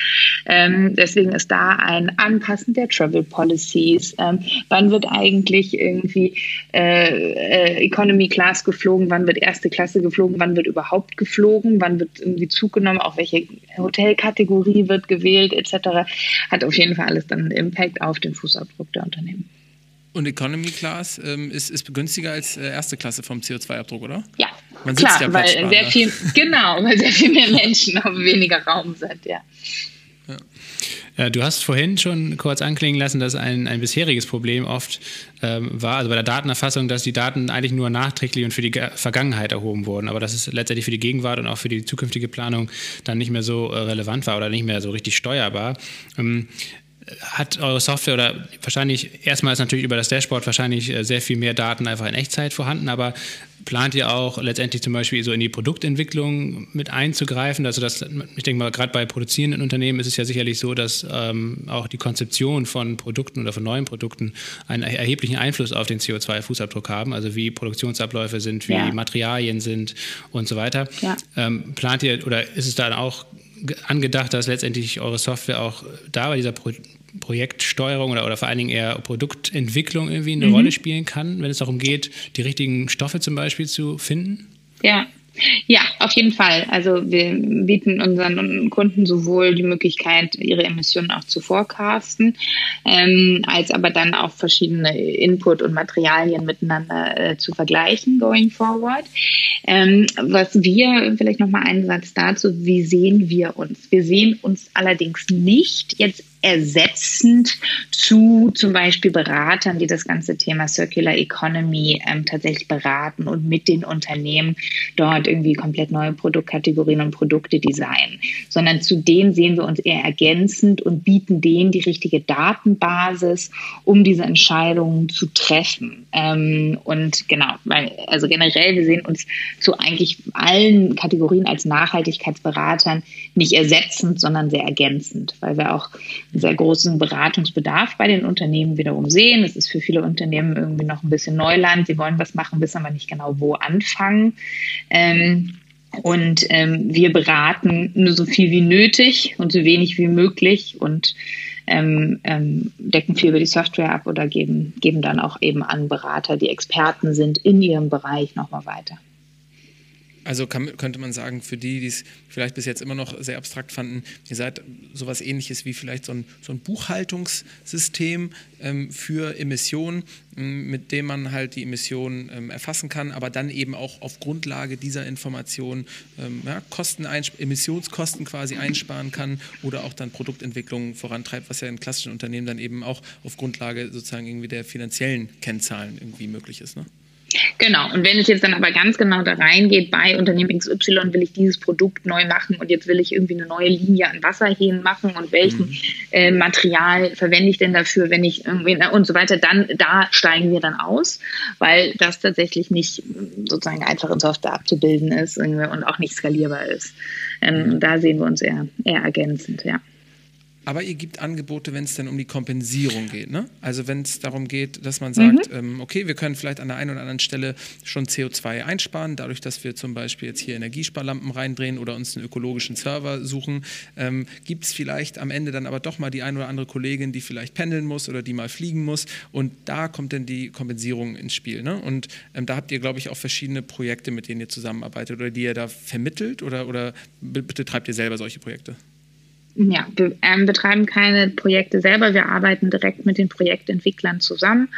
Ähm, deswegen ist da ein Anpassen der Travel Policies. Ähm, wann wird eigentlich wirklich irgendwie äh, äh, Economy Class geflogen, wann wird erste Klasse geflogen, wann wird überhaupt geflogen, wann wird irgendwie Zug genommen, auch welche Hotelkategorie wird gewählt etc. Hat auf jeden Fall alles dann einen Impact auf den Fußabdruck der Unternehmen.
Und Economy Class ähm, ist, ist günstiger als äh, erste Klasse vom CO2-Abdruck, oder?
Ja, Man klar, ja weil sehr viel, genau, weil sehr viel mehr Menschen auf weniger Raum sind, ja.
ja. Ja, du hast vorhin schon kurz anklingen lassen, dass ein, ein bisheriges Problem oft ähm, war, also bei der Datenerfassung, dass die Daten eigentlich nur nachträglich und für die Vergangenheit erhoben wurden, aber dass es letztendlich für die Gegenwart und auch für die zukünftige Planung dann nicht mehr so äh, relevant war oder nicht mehr so richtig steuerbar. Ähm, hat eure Software oder wahrscheinlich erstmal ist natürlich über das Dashboard wahrscheinlich äh, sehr viel mehr Daten einfach in Echtzeit vorhanden, aber plant ihr auch letztendlich zum Beispiel so in die Produktentwicklung mit einzugreifen? Also das, ich denke mal, gerade bei produzierenden Unternehmen ist es ja sicherlich so, dass ähm, auch die Konzeption von Produkten oder von neuen Produkten einen erheblichen Einfluss auf den CO2-Fußabdruck haben, also wie Produktionsabläufe sind, wie ja. Materialien sind und so weiter. Ja. Ähm, plant ihr oder ist es dann auch angedacht, dass letztendlich eure Software auch da bei dieser Pro Projektsteuerung oder, oder vor allen Dingen eher Produktentwicklung irgendwie eine mhm. Rolle spielen kann, wenn es darum geht, die richtigen Stoffe zum Beispiel zu finden?
Ja, ja, auf jeden Fall. Also wir bieten unseren Kunden sowohl die Möglichkeit, ihre Emissionen auch zu forecasten, ähm, als aber dann auch verschiedene Input und Materialien miteinander äh, zu vergleichen going forward. Ähm, was wir, vielleicht nochmal einen Satz dazu, wie sehen wir uns? Wir sehen uns allerdings nicht jetzt ersetzend zu zum Beispiel Beratern, die das ganze Thema Circular Economy ähm, tatsächlich beraten und mit den Unternehmen dort irgendwie komplett neue Produktkategorien und Produkte designen, sondern zu denen sehen wir uns eher ergänzend und bieten denen die richtige Datenbasis, um diese Entscheidungen zu treffen. Ähm, und genau, weil, also generell, wir sehen uns zu eigentlich allen Kategorien als Nachhaltigkeitsberatern nicht ersetzend, sondern sehr ergänzend, weil wir auch sehr großen Beratungsbedarf bei den Unternehmen wiederum sehen. Es ist für viele Unternehmen irgendwie noch ein bisschen Neuland. Sie wollen was machen, wissen aber nicht genau, wo anfangen. Ähm, und ähm, wir beraten nur so viel wie nötig und so wenig wie möglich und ähm, ähm, decken viel über die Software ab oder geben, geben dann auch eben an Berater, die Experten sind in ihrem Bereich, nochmal weiter.
Also kann, könnte man sagen, für die, die es vielleicht bis jetzt immer noch sehr abstrakt fanden, ihr seid sowas ähnliches wie vielleicht so ein, so ein Buchhaltungssystem ähm, für Emissionen, ähm, mit dem man halt die Emissionen ähm, erfassen kann, aber dann eben auch auf Grundlage dieser Informationen ähm, ja, Kosten Emissionskosten quasi einsparen kann oder auch dann Produktentwicklung vorantreibt, was ja in klassischen Unternehmen dann eben auch auf Grundlage sozusagen irgendwie der finanziellen Kennzahlen irgendwie möglich ist. Ne?
Genau, und wenn es jetzt dann aber ganz genau da reingeht, bei Unternehmen XY will ich dieses Produkt neu machen und jetzt will ich irgendwie eine neue Linie an Wasserhähnen machen und welchen mhm. äh, Material verwende ich denn dafür, wenn ich irgendwie und so weiter, dann da steigen wir dann aus, weil das tatsächlich nicht sozusagen einfach in Software abzubilden ist und auch nicht skalierbar ist. Ähm, da sehen wir uns eher, eher ergänzend, ja.
Aber ihr gibt Angebote, wenn es dann um die Kompensierung geht. Ne? Also wenn es darum geht, dass man sagt, mhm. ähm, okay, wir können vielleicht an der einen oder anderen Stelle schon CO2 einsparen, dadurch, dass wir zum Beispiel jetzt hier Energiesparlampen reindrehen oder uns einen ökologischen Server suchen, ähm, gibt es vielleicht am Ende dann aber doch mal die eine oder andere Kollegin, die vielleicht pendeln muss oder die mal fliegen muss und da kommt dann die Kompensierung ins Spiel. Ne? Und ähm, da habt ihr, glaube ich, auch verschiedene Projekte, mit denen ihr zusammenarbeitet oder die ihr da vermittelt oder, oder betreibt ihr selber solche Projekte?
Ja, wir ähm, betreiben keine Projekte selber. Wir arbeiten direkt mit den Projektentwicklern zusammen,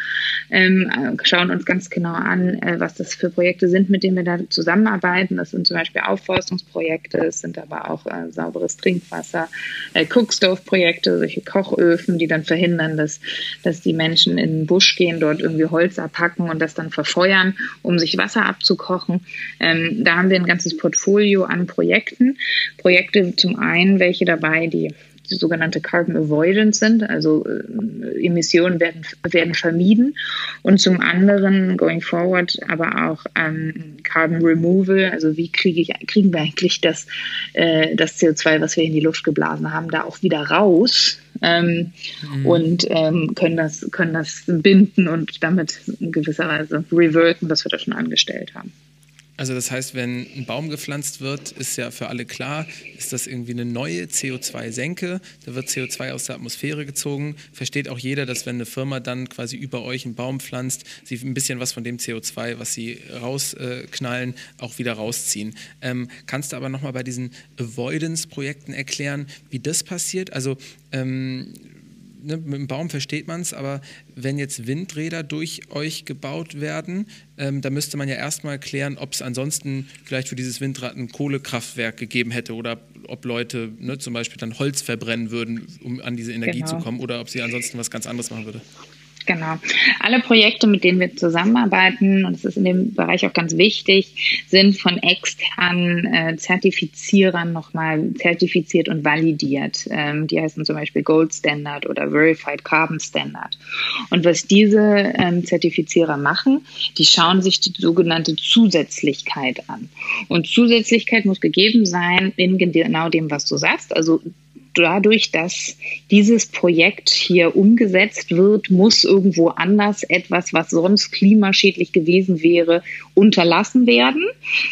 ähm, schauen uns ganz genau an, äh, was das für Projekte sind, mit denen wir da zusammenarbeiten. Das sind zum Beispiel Aufforstungsprojekte, es sind aber auch äh, sauberes Trinkwasser, äh, Cookstove-Projekte, solche Kochöfen, die dann verhindern, dass, dass die Menschen in den Busch gehen, dort irgendwie Holz abpacken und das dann verfeuern, um sich Wasser abzukochen. Ähm, da haben wir ein ganzes Portfolio an Projekten. Projekte zum einen, welche dabei die, sogenannte Carbon Avoidance sind, also äh, Emissionen werden, werden vermieden und zum anderen going forward aber auch ähm, Carbon Removal, also wie kriege ich, kriegen wir eigentlich das, äh, das CO2, was wir in die Luft geblasen haben, da auch wieder raus ähm, mhm. und ähm, können, das, können das binden und damit in gewisser Weise reverten, was wir da schon angestellt haben.
Also das heißt, wenn ein Baum gepflanzt wird, ist ja für alle klar, ist das irgendwie eine neue CO2-Senke. Da wird CO2 aus der Atmosphäre gezogen. Versteht auch jeder, dass wenn eine Firma dann quasi über euch einen Baum pflanzt, sie ein bisschen was von dem CO2, was sie rausknallen, auch wieder rausziehen. Ähm, kannst du aber nochmal bei diesen Avoidance-Projekten erklären, wie das passiert? Also ähm, ne, mit dem Baum versteht man es, aber wenn jetzt Windräder durch euch gebaut werden, ähm, da müsste man ja erstmal klären, ob es ansonsten vielleicht für dieses Windrad ein Kohlekraftwerk gegeben hätte oder ob Leute ne, zum Beispiel dann Holz verbrennen würden, um an diese Energie genau. zu kommen oder ob sie ansonsten was ganz anderes machen würde.
Genau. Alle Projekte, mit denen wir zusammenarbeiten, und das ist in dem Bereich auch ganz wichtig, sind von externen äh, Zertifizierern nochmal zertifiziert und validiert. Ähm, die heißen zum Beispiel Gold Standard oder Verified Carbon Standard. Und was diese ähm, Zertifizierer machen, die schauen sich die sogenannte Zusätzlichkeit an. Und Zusätzlichkeit muss gegeben sein in genau dem, was du sagst. Also dadurch, dass dieses Projekt hier umgesetzt wird, muss irgendwo anders etwas, was sonst klimaschädlich gewesen wäre, unterlassen werden.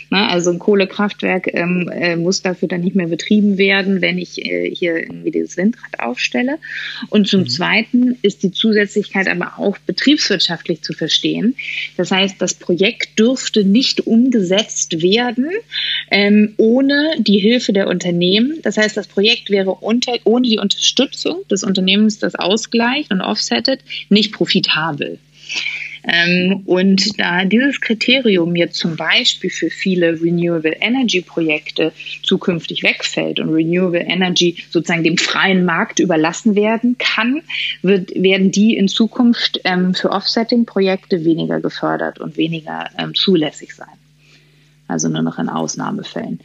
Na, also ein Kohlekraftwerk ähm, äh, muss dafür dann nicht mehr betrieben werden, wenn ich äh, hier irgendwie dieses Windrad aufstelle. Und zum mhm. Zweiten ist die Zusätzlichkeit aber auch betriebswirtschaftlich zu verstehen. Das heißt, das Projekt dürfte nicht umgesetzt werden ähm, ohne die Hilfe der Unternehmen. Das heißt, das Projekt wäre unter, ohne die Unterstützung des Unternehmens, das ausgleicht und offsettet, nicht profitabel. Ähm, und da dieses Kriterium jetzt zum Beispiel für viele Renewable Energy Projekte zukünftig wegfällt und Renewable Energy sozusagen dem freien Markt überlassen werden kann, wird, werden die in Zukunft ähm, für Offsetting-Projekte weniger gefördert und weniger ähm, zulässig sein. Also nur noch in Ausnahmefällen.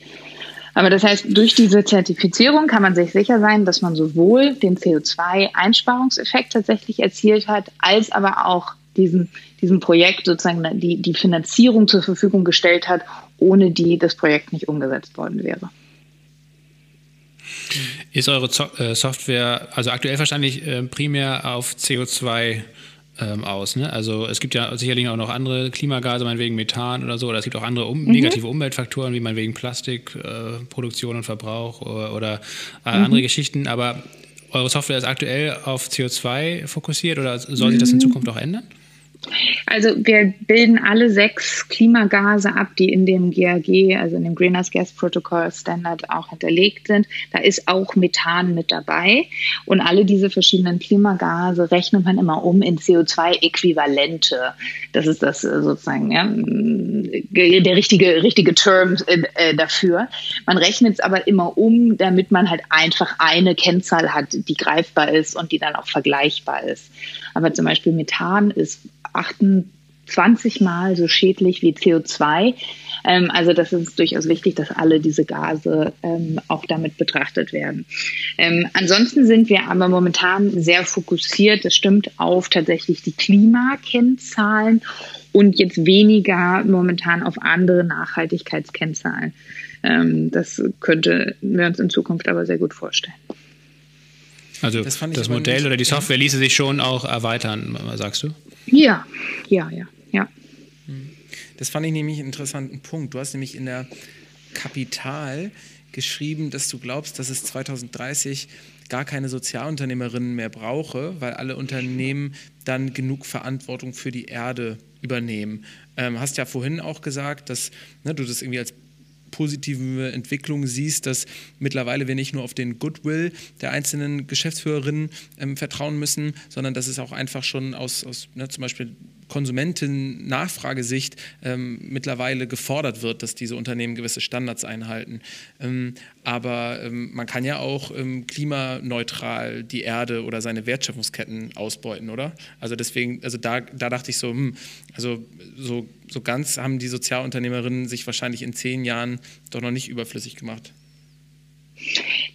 Aber das heißt, durch diese Zertifizierung kann man sich sicher sein, dass man sowohl den CO2-Einsparungseffekt tatsächlich erzielt hat, als aber auch diesen, diesem Projekt sozusagen die, die Finanzierung zur Verfügung gestellt hat, ohne die das Projekt nicht umgesetzt worden wäre.
Ist eure äh, Software, also aktuell wahrscheinlich äh, primär auf CO2 ähm, aus. Ne? Also es gibt ja sicherlich auch noch andere Klimagase, meinetwegen Methan oder so, oder es gibt auch andere um, mhm. negative Umweltfaktoren, wie meinetwegen Plastikproduktion äh, und Verbrauch oder, oder äh, mhm. andere Geschichten, aber eure Software ist aktuell auf CO2 fokussiert oder soll sich das in mhm. Zukunft auch ändern?
Also wir bilden alle sechs Klimagase ab, die in dem GAG, also in dem Greenhouse Gas Protocol Standard auch hinterlegt sind. Da ist auch Methan mit dabei. Und alle diese verschiedenen Klimagase rechnet man immer um in CO2-Äquivalente. Das ist das äh, sozusagen ja, der richtige, richtige Term äh, dafür. Man rechnet es aber immer um, damit man halt einfach eine Kennzahl hat, die greifbar ist und die dann auch vergleichbar ist. Aber zum Beispiel Methan ist 28 Mal so schädlich wie CO2. Ähm, also das ist durchaus wichtig, dass alle diese Gase ähm, auch damit betrachtet werden. Ähm, ansonsten sind wir aber momentan sehr fokussiert, das stimmt, auf tatsächlich die Klimakennzahlen und jetzt weniger momentan auf andere Nachhaltigkeitskennzahlen. Ähm, das könnte wir uns in Zukunft aber sehr gut vorstellen.
Also das, das Modell oder die Software ließe sich schon auch erweitern, sagst du?
Ja, ja, ja, ja.
Hm. Das fand ich nämlich einen interessanten Punkt. Du hast nämlich in der Kapital geschrieben, dass du glaubst, dass es 2030 gar keine Sozialunternehmerinnen mehr brauche, weil alle Unternehmen dann genug Verantwortung für die Erde übernehmen. Ähm, hast ja vorhin auch gesagt, dass ne, du das irgendwie als positive Entwicklung siehst, dass mittlerweile wir nicht nur auf den Goodwill der einzelnen Geschäftsführerinnen ähm, vertrauen müssen, sondern dass es auch einfach schon aus, aus ne, zum Beispiel Konsumenten-Nachfragesicht ähm, mittlerweile gefordert wird, dass diese Unternehmen gewisse Standards einhalten. Ähm, aber ähm, man kann ja auch ähm, klimaneutral die Erde oder seine Wertschöpfungsketten ausbeuten, oder? Also deswegen, also da, da dachte ich so, hm, also so, so ganz haben die Sozialunternehmerinnen sich wahrscheinlich in zehn Jahren doch noch nicht überflüssig gemacht.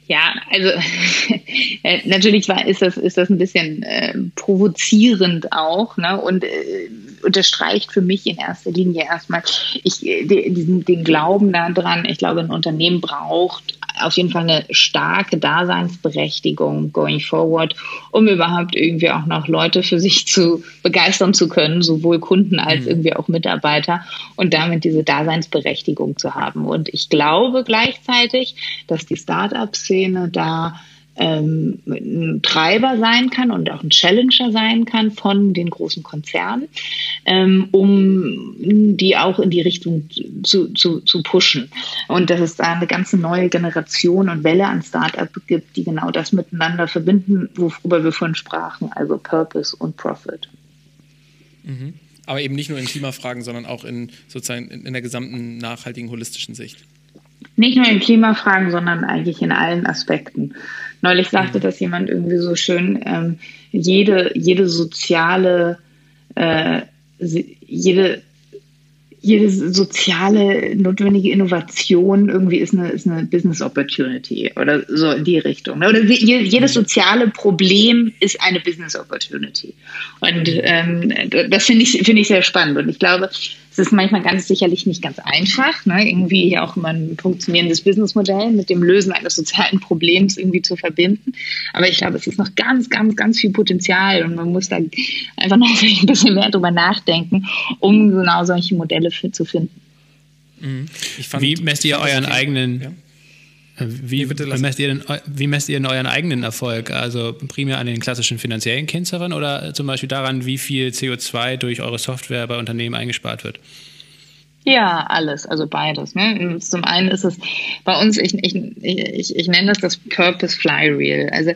Ja, also äh, natürlich war, ist, das, ist das ein bisschen äh, provozierend auch ne? und äh, unterstreicht für mich in erster Linie erstmal ich, äh, den, den Glauben daran, ich glaube, ein Unternehmen braucht auf jeden Fall eine starke Daseinsberechtigung going forward, um überhaupt irgendwie auch noch Leute für sich zu begeistern zu können, sowohl Kunden als mhm. irgendwie auch Mitarbeiter und damit diese Daseinsberechtigung zu haben. Und ich glaube gleichzeitig, dass die Startup-Szene da ähm, ein Treiber sein kann und auch ein Challenger sein kann von den großen Konzernen, ähm, um die auch in die Richtung zu, zu, zu pushen. Und dass es da eine ganze neue Generation und Welle an Startup gibt, die genau das miteinander verbinden, worüber wir vorhin sprachen, also Purpose und Profit.
Mhm. Aber eben nicht nur in Klimafragen, sondern auch in sozusagen in der gesamten nachhaltigen holistischen Sicht.
Nicht nur in Klimafragen, sondern eigentlich in allen Aspekten. Neulich sagte mhm. das jemand irgendwie so schön, ähm, jede, jede soziale, äh, jede, jede soziale notwendige Innovation irgendwie ist eine, ist eine Business Opportunity oder so in die Richtung. Oder jedes mhm. soziale Problem ist eine Business Opportunity. Und ähm, das finde ich, finde ich sehr spannend. Und ich glaube, es ist manchmal ganz sicherlich nicht ganz einfach, ne? irgendwie auch immer ein funktionierendes Businessmodell mit dem Lösen eines sozialen Problems irgendwie zu verbinden. Aber ich glaube, es ist noch ganz, ganz, ganz viel Potenzial und man muss da einfach noch ein bisschen mehr drüber nachdenken, um genau solche Modelle für, zu finden.
Mhm. Wie messt ihr euren eigenen ja? Wie, wie, messt ihr denn, wie messt ihr denn euren eigenen Erfolg? Also primär an den klassischen finanziellen Kennzahlen oder zum Beispiel daran, wie viel CO2 durch eure Software bei Unternehmen eingespart wird?
Ja, alles, also beides. Ne? Zum einen ist es bei uns, ich, ich, ich, ich nenne das das Purpose Flywheel. Also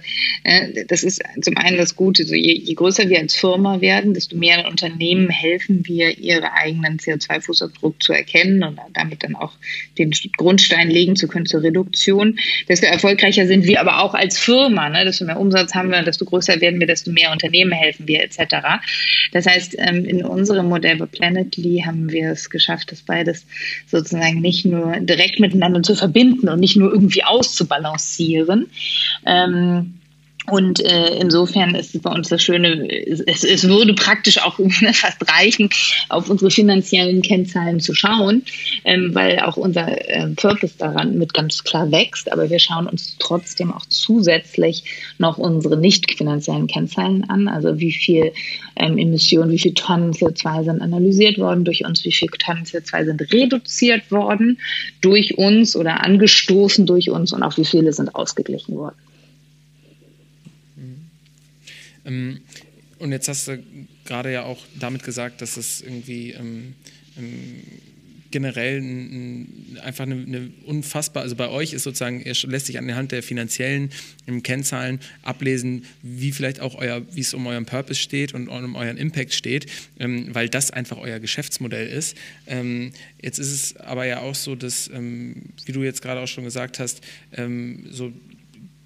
äh, das ist zum einen das Gute, so je, je größer wir als Firma werden, desto mehr Unternehmen helfen wir, ihre eigenen CO2-Fußabdruck zu erkennen und damit dann auch den Grundstein legen zu können zur Reduktion. Desto erfolgreicher sind wir aber auch als Firma. Ne? Desto mehr Umsatz haben wir, desto größer werden wir, desto mehr Unternehmen helfen wir etc. Das heißt, ähm, in unserem Modell bei Planetly haben wir es geschafft, dass beides sozusagen nicht nur direkt miteinander zu verbinden und nicht nur irgendwie auszubalancieren. Ähm, und äh, insofern ist es bei uns das Schöne, es, es würde praktisch auch fast reichen, auf unsere finanziellen Kennzahlen zu schauen, ähm, weil auch unser äh, Purpose daran mit ganz klar wächst. Aber wir schauen uns trotzdem auch zusätzlich noch unsere nicht finanziellen Kennzahlen an, also wie viel ähm, Emissionen, wie viel Tonnen CO2 sind analysiert worden durch uns, wie viel Tonnen CO2 sind reduziert worden durch uns oder angestoßen durch uns und auch wie viele sind ausgeglichen worden.
Ähm, und jetzt hast du gerade ja auch damit gesagt, dass es irgendwie ähm, ähm, generell ein, einfach eine, eine, unfassbar, also bei euch ist sozusagen, er lässt sich anhand der finanziellen Kennzahlen ablesen, wie vielleicht auch euer, wie es um euren Purpose steht und um euren Impact steht, ähm, weil das einfach euer Geschäftsmodell ist. Ähm, jetzt ist es aber ja auch so, dass, ähm, wie du jetzt gerade auch schon gesagt hast, so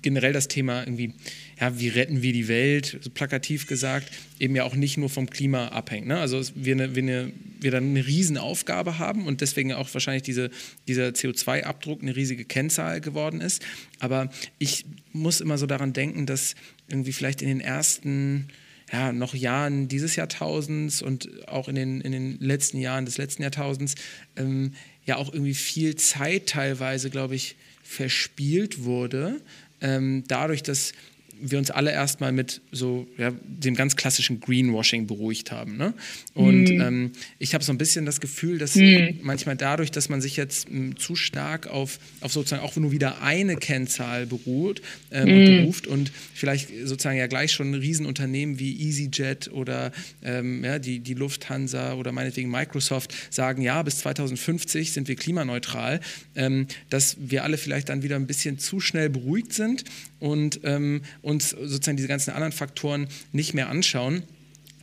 generell das Thema irgendwie ja, wie retten wir die Welt, so plakativ gesagt, eben ja auch nicht nur vom Klima abhängt. Ne? Also wir, eine, wir, eine, wir dann eine Riesenaufgabe haben und deswegen auch wahrscheinlich diese, dieser CO2-Abdruck eine riesige Kennzahl geworden ist. Aber ich muss immer so daran denken, dass irgendwie vielleicht in den ersten ja, noch Jahren dieses Jahrtausends und auch in den, in den letzten Jahren des letzten Jahrtausends ähm, ja auch irgendwie viel Zeit teilweise, glaube ich, verspielt wurde, ähm, dadurch, dass wir uns alle erstmal mit so ja, dem ganz klassischen Greenwashing beruhigt haben. Ne? Und mm. ähm, ich habe so ein bisschen das Gefühl, dass mm. manchmal dadurch, dass man sich jetzt m, hm, zu stark auf, auf sozusagen auch nur wieder eine Kennzahl beruht ähm, mm. und beruft und vielleicht sozusagen ja gleich schon Riesenunternehmen wie EasyJet oder ähm, ja, die, die Lufthansa oder meinetwegen Microsoft sagen, ja, bis 2050 sind wir klimaneutral, ähm, dass wir alle vielleicht dann wieder ein bisschen zu schnell beruhigt sind und ähm, uns sozusagen diese ganzen anderen Faktoren nicht mehr anschauen.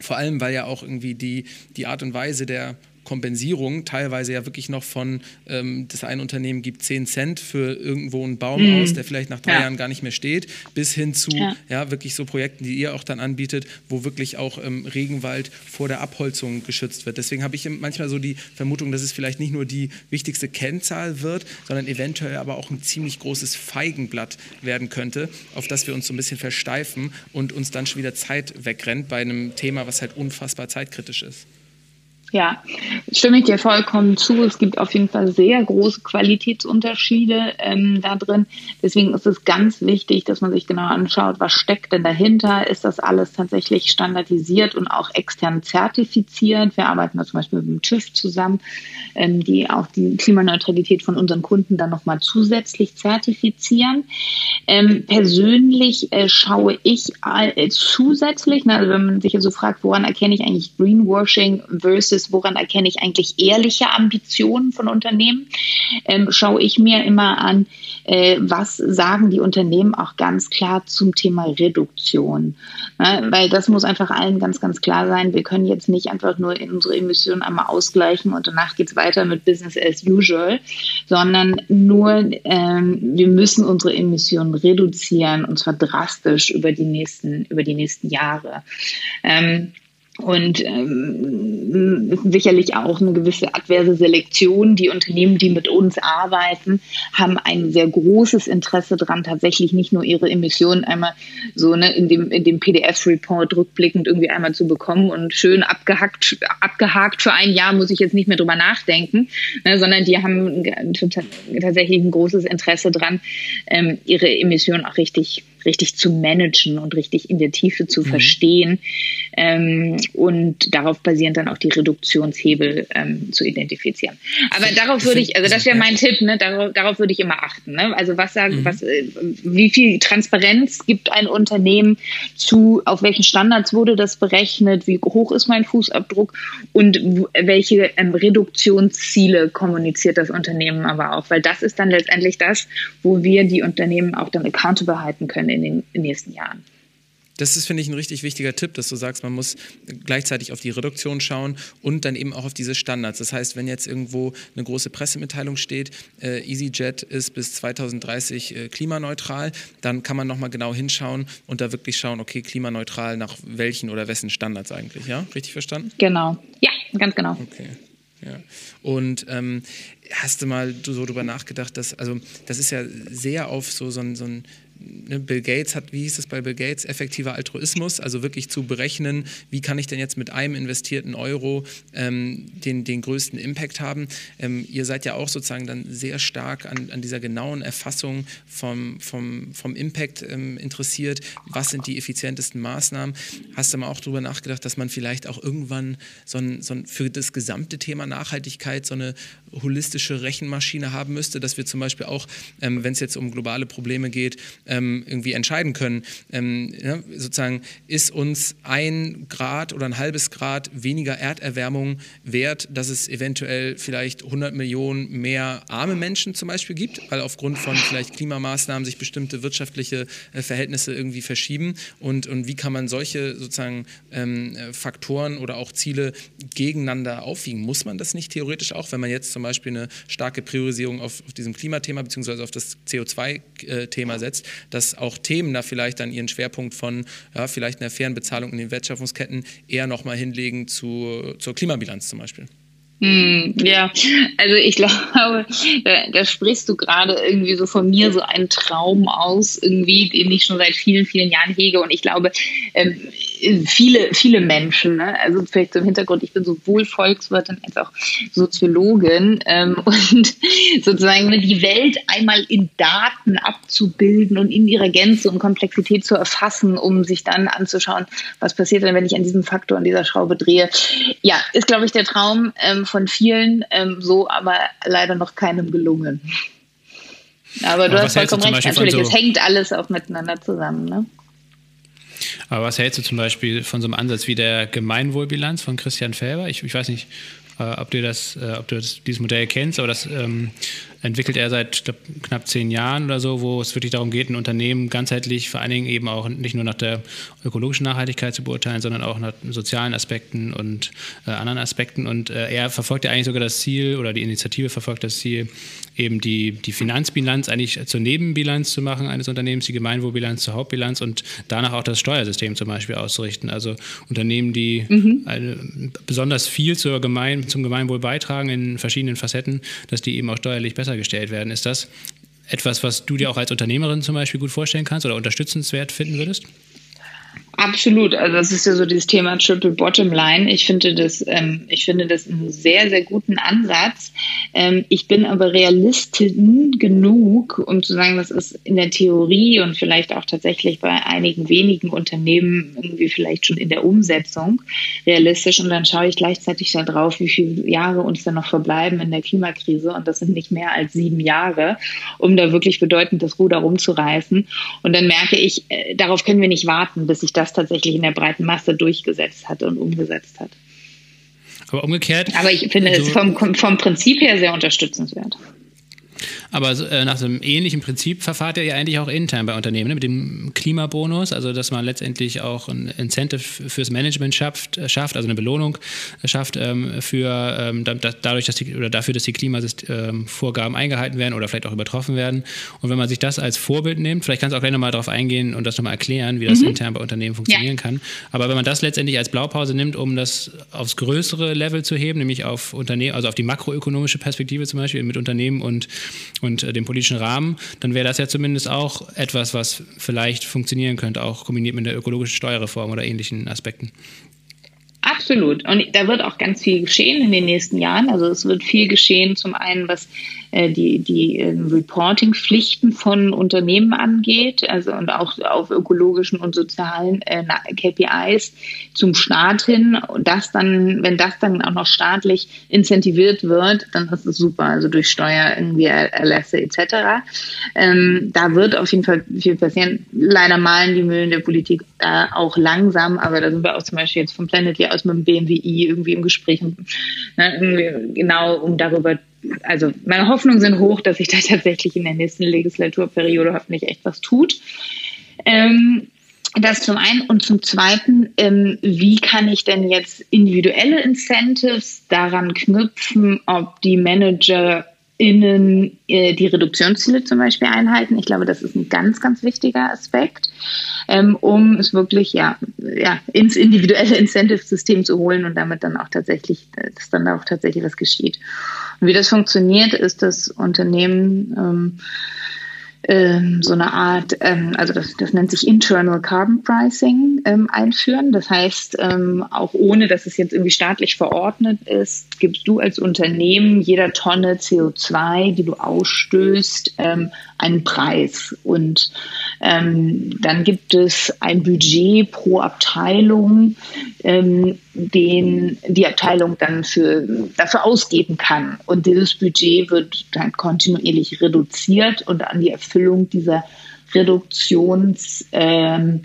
Vor allem, weil ja auch irgendwie die, die Art und Weise der Kompensierung teilweise ja wirklich noch von, ähm, das eine Unternehmen gibt 10 Cent für irgendwo einen Baum mhm. aus, der vielleicht nach drei ja. Jahren gar nicht mehr steht, bis hin zu ja. ja. wirklich so Projekten, die ihr auch dann anbietet, wo wirklich auch ähm, Regenwald vor der Abholzung geschützt wird. Deswegen habe ich manchmal so die Vermutung, dass es vielleicht nicht nur die wichtigste Kennzahl wird, sondern eventuell aber auch ein ziemlich großes Feigenblatt werden könnte, auf das wir uns so ein bisschen versteifen und uns dann schon wieder Zeit wegrennt bei einem Thema, was halt unfassbar zeitkritisch ist.
Ja, stimme ich dir vollkommen zu. Es gibt auf jeden Fall sehr große Qualitätsunterschiede ähm, da drin. Deswegen ist es ganz wichtig, dass man sich genau anschaut, was steckt denn dahinter? Ist das alles tatsächlich standardisiert und auch extern zertifiziert? Wir arbeiten da zum Beispiel mit dem TÜV zusammen, ähm, die auch die Klimaneutralität von unseren Kunden dann nochmal zusätzlich zertifizieren. Ähm, persönlich äh, schaue ich äh, zusätzlich, ne, also wenn man sich so also fragt, woran erkenne ich eigentlich Greenwashing versus ist, woran erkenne ich eigentlich ehrliche Ambitionen von Unternehmen, ähm, schaue ich mir immer an, äh, was sagen die Unternehmen auch ganz klar zum Thema Reduktion. Ne? Weil das muss einfach allen ganz, ganz klar sein. Wir können jetzt nicht einfach nur unsere Emissionen einmal ausgleichen und danach geht es weiter mit Business as usual, sondern nur ähm, wir müssen unsere Emissionen reduzieren und zwar drastisch über die nächsten, über die nächsten Jahre. Ähm, und ähm, sicherlich auch eine gewisse adverse Selektion. Die Unternehmen, die mit uns arbeiten, haben ein sehr großes Interesse daran, tatsächlich nicht nur ihre Emissionen einmal so ne, in dem, in dem PDF-Report rückblickend irgendwie einmal zu bekommen und schön abgehackt, abgehakt für ein Jahr muss ich jetzt nicht mehr drüber nachdenken, ne, sondern die haben tatsächlich ein großes Interesse daran, ähm, ihre Emissionen auch richtig richtig zu managen und richtig in der Tiefe zu mhm. verstehen ähm, und darauf basierend dann auch die Reduktionshebel ähm, zu identifizieren. Aber darauf würde ich, also das wäre mein Tipp, ne? darauf, darauf würde ich immer achten. Ne? Also was sagen, mhm. was, äh, wie viel Transparenz gibt ein Unternehmen zu, auf welchen Standards wurde das berechnet, wie hoch ist mein Fußabdruck und welche ähm, Reduktionsziele kommuniziert das Unternehmen aber auch, weil das ist dann letztendlich das, wo wir die Unternehmen auch dann accountable halten können in den nächsten Jahren.
Das ist, finde ich, ein richtig wichtiger Tipp, dass du sagst, man muss gleichzeitig auf die Reduktion schauen und dann eben auch auf diese Standards. Das heißt, wenn jetzt irgendwo eine große Pressemitteilung steht, äh, EasyJet ist bis 2030 äh, klimaneutral, dann kann man nochmal genau hinschauen und da wirklich schauen, okay, klimaneutral nach welchen oder wessen Standards eigentlich, ja? Richtig verstanden?
Genau. Ja, ganz genau.
Okay. Ja. Und ähm, hast du mal so darüber nachgedacht, dass, also das ist ja sehr auf so, so, ein, so ein Bill Gates hat, wie hieß es bei Bill Gates, effektiver Altruismus, also wirklich zu berechnen, wie kann ich denn jetzt mit einem investierten Euro ähm, den, den größten Impact haben. Ähm, ihr seid ja auch sozusagen dann sehr stark an, an dieser genauen Erfassung vom, vom, vom Impact ähm, interessiert. Was sind die effizientesten Maßnahmen? Hast du mal auch darüber nachgedacht, dass man vielleicht auch irgendwann so ein, so ein, für das gesamte Thema Nachhaltigkeit so eine holistische Rechenmaschine haben müsste, dass wir zum Beispiel auch, ähm, wenn es jetzt um globale Probleme geht, ähm, irgendwie entscheiden können. Ähm, ja, sozusagen ist uns ein Grad oder ein halbes Grad weniger Erderwärmung wert, dass es eventuell vielleicht 100 Millionen mehr arme Menschen zum Beispiel gibt, weil aufgrund von vielleicht Klimamaßnahmen sich bestimmte wirtschaftliche äh, Verhältnisse irgendwie verschieben und, und wie kann man solche sozusagen ähm, Faktoren oder auch Ziele gegeneinander aufwiegen? Muss man das nicht theoretisch auch, wenn man jetzt zum Beispiel eine starke Priorisierung auf, auf diesem Klimathema bzw. auf das CO2-Thema äh, setzt, dass auch Themen da vielleicht dann ihren Schwerpunkt von ja, vielleicht einer fairen Bezahlung in den Wertschöpfungsketten eher nochmal hinlegen zu, zur Klimabilanz zum Beispiel.
Hm, ja, also ich glaube, da, da, sprichst du gerade irgendwie so von mir so einen Traum aus, irgendwie, den ich schon seit vielen, vielen Jahren hege. Und ich glaube, ähm, viele, viele Menschen, ne? also vielleicht zum Hintergrund, ich bin sowohl Volkswirtin als auch Soziologin ähm, und sozusagen die Welt einmal in Daten abzubilden und in ihrer Gänze und Komplexität zu erfassen, um sich dann anzuschauen, was passiert denn, wenn ich an diesem Faktor, an dieser Schraube drehe. Ja, ist, glaube ich, der Traum ähm, von vielen, ähm, so aber leider noch keinem gelungen. Aber du aber hast vollkommen recht, natürlich, so es hängt alles auch miteinander zusammen. Ne?
Aber was hältst du zum Beispiel von so einem Ansatz wie der Gemeinwohlbilanz von Christian Felber? Ich, ich weiß nicht, äh, ob du das, äh, ob du das, dieses Modell kennst, aber das ähm, entwickelt er seit glaub, knapp zehn Jahren oder so, wo es wirklich darum geht, ein Unternehmen ganzheitlich, vor allen Dingen eben auch nicht nur nach der ökologischen Nachhaltigkeit zu beurteilen, sondern auch nach sozialen Aspekten und äh, anderen Aspekten. Und äh, er verfolgt ja eigentlich sogar das Ziel oder die Initiative verfolgt das Ziel, eben die, die Finanzbilanz eigentlich zur Nebenbilanz zu machen eines Unternehmens, die Gemeinwohlbilanz zur Hauptbilanz und danach auch das Steuersystem zum Beispiel auszurichten. Also Unternehmen, die mhm. eine, besonders viel zur Gemein, zum Gemeinwohl beitragen in verschiedenen Facetten, dass die eben auch steuerlich besser gestellt werden. Ist das etwas, was du dir auch als Unternehmerin zum Beispiel gut vorstellen kannst oder unterstützenswert finden würdest?
Absolut. Also das ist ja so dieses Thema Triple Bottom Line. Ich finde das, ähm, ich finde das einen sehr, sehr guten Ansatz. Ähm, ich bin aber Realistin genug, um zu sagen, das ist in der Theorie und vielleicht auch tatsächlich bei einigen wenigen Unternehmen irgendwie vielleicht schon in der Umsetzung realistisch. Und dann schaue ich gleichzeitig darauf, wie viele Jahre uns dann noch verbleiben in der Klimakrise. Und das sind nicht mehr als sieben Jahre, um da wirklich bedeutend das Ruder rumzureißen. Und dann merke ich, äh, darauf können wir nicht warten, bis sich das das tatsächlich in der breiten Masse durchgesetzt hat und umgesetzt hat.
Aber umgekehrt.
Aber ich finde es vom, vom Prinzip her sehr unterstützenswert.
Aber äh, nach so einem ähnlichen Prinzip verfahrt ihr ja eigentlich auch intern bei Unternehmen ne? mit dem Klimabonus, also dass man letztendlich auch ein Incentive fürs Management schafft, äh, schafft also eine Belohnung schafft ähm, für ähm, dadurch, dass die, oder dafür, dass die Klimavorgaben eingehalten werden oder vielleicht auch übertroffen werden. Und wenn man sich das als Vorbild nimmt, vielleicht kannst du auch gleich nochmal darauf eingehen und das nochmal erklären, wie das mhm. intern bei Unternehmen funktionieren ja. kann. Aber wenn man das letztendlich als Blaupause nimmt, um das aufs größere Level zu heben, nämlich auf Unternehmen, also auf die makroökonomische Perspektive zum Beispiel mit Unternehmen und und äh, dem politischen Rahmen, dann wäre das ja zumindest auch etwas, was vielleicht funktionieren könnte, auch kombiniert mit der ökologischen Steuerreform oder ähnlichen Aspekten.
Absolut. Und da wird auch ganz viel geschehen in den nächsten Jahren. Also es wird viel geschehen, zum einen, was die, die äh, Reporting-Pflichten von Unternehmen angeht, also und auch auf ökologischen und sozialen äh, KPIs zum Staat hin. Und das dann, wenn das dann auch noch staatlich incentiviert wird, dann ist es super. Also durch Steuer, irgendwie Erlässe etc. Ähm, da wird auf jeden Fall viel passieren. Leider malen die Mühlen der Politik äh, auch langsam, aber da sind wir auch zum Beispiel jetzt vom Planet aus mit dem BMWI irgendwie im Gespräch, ne, genau um darüber also meine Hoffnungen sind hoch, dass sich da tatsächlich in der nächsten Legislaturperiode hoffentlich echt was tut. Ähm, das zum einen und zum zweiten, ähm, wie kann ich denn jetzt individuelle Incentives daran knüpfen, ob die Manager innen äh, die Reduktionsziele zum Beispiel einhalten. Ich glaube, das ist ein ganz, ganz wichtiger Aspekt, ähm, um es wirklich ja, ja ins individuelle Incentive-System zu holen und damit dann auch tatsächlich, dass dann auch tatsächlich was geschieht. Und wie das funktioniert, ist das Unternehmen ähm, ähm, so eine Art, ähm, also das, das nennt sich Internal Carbon Pricing ähm, einführen. Das heißt, ähm, auch ohne, dass es jetzt irgendwie staatlich verordnet ist, gibst du als Unternehmen jeder Tonne CO2, die du ausstößt, ähm, einen Preis. Und ähm, dann gibt es ein Budget pro Abteilung, den die Abteilung dann für, dafür ausgeben kann. Und dieses Budget wird dann kontinuierlich reduziert und an die Erfüllung dieser Reduktions ähm,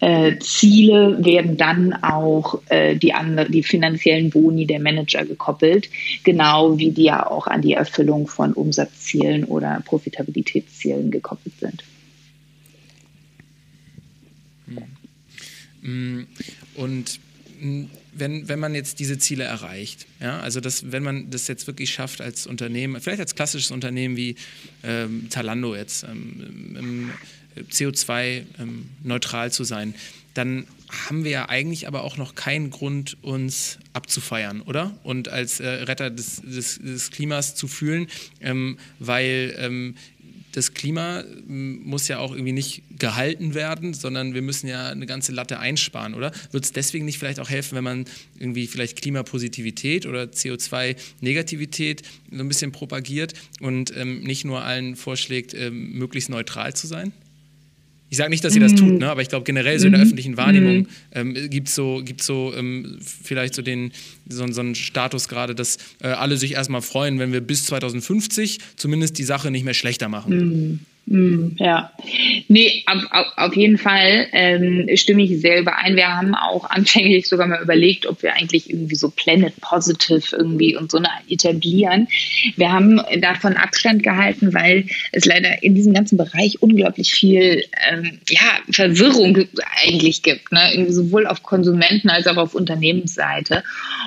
äh, werden dann auch äh, die, andere, die finanziellen Boni der Manager gekoppelt, genau wie die ja auch an die Erfüllung von Umsatzzielen oder Profitabilitätszielen gekoppelt sind.
Hm. Und hm, wenn, wenn man jetzt diese Ziele erreicht, ja, also das, wenn man das jetzt wirklich schafft als Unternehmen, vielleicht als klassisches Unternehmen wie ähm, Zalando jetzt, ähm, CO2-neutral ähm, zu sein, dann haben wir ja eigentlich aber auch noch keinen Grund, uns abzufeiern, oder? Und als äh, Retter des, des, des, Klimas zu fühlen, ähm, weil ähm, das Klima muss ja auch irgendwie nicht gehalten werden, sondern wir müssen ja eine ganze Latte einsparen, oder? Wird es deswegen nicht vielleicht auch helfen, wenn man irgendwie vielleicht Klimapositivität oder CO2-Negativität so ein bisschen propagiert und ähm, nicht nur allen vorschlägt, ähm, möglichst neutral zu sein? Ich sage nicht, dass ihr das tut, mhm. ne? aber ich glaube generell so in der mhm. öffentlichen Wahrnehmung mhm. ähm, gibt es so, gibt's so ähm, vielleicht so, den, so, so einen Status gerade, dass äh, alle sich erstmal freuen, wenn wir bis 2050 zumindest die Sache nicht mehr schlechter machen.
Mm, ja, nee, auf, auf, auf jeden Fall ähm, stimme ich sehr überein. Wir haben auch anfänglich sogar mal überlegt, ob wir eigentlich irgendwie so Planet Positive irgendwie und so eine etablieren. Wir haben davon Abstand gehalten, weil es leider in diesem ganzen Bereich unglaublich viel ähm, ja, Verwirrung eigentlich gibt, ne? sowohl auf Konsumenten als auch auf Unternehmensseite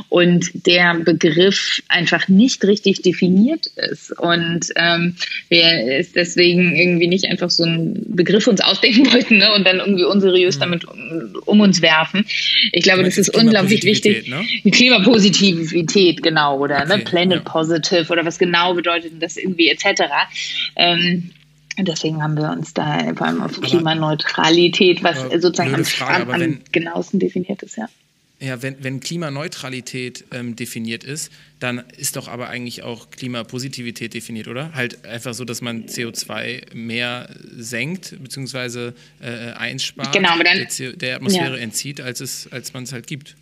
und der Begriff einfach nicht richtig definiert ist und ähm, wir ist deswegen irgendwie irgendwie nicht einfach so einen Begriff uns ausdenken wollten ne, und dann irgendwie unseriös mhm. damit um, um, uns werfen. Ich glaube, das ist unglaublich wichtig. Ne? Klimapositivität, genau, oder ne, okay, ne, Planet ja. Positive oder was genau bedeutet das irgendwie etc. Ähm, Deswegen haben wir uns da vor allem auf Klimaneutralität, was sozusagen am, Frage, am, am genauesten definiert ist, ja.
Ja, wenn, wenn Klimaneutralität ähm, definiert ist, dann ist doch aber eigentlich auch Klimapositivität definiert, oder? Halt einfach so, dass man CO2 mehr senkt bzw. Äh, einspart,
genau, dann,
der, der Atmosphäre ja. entzieht, als, es, als man es halt gibt.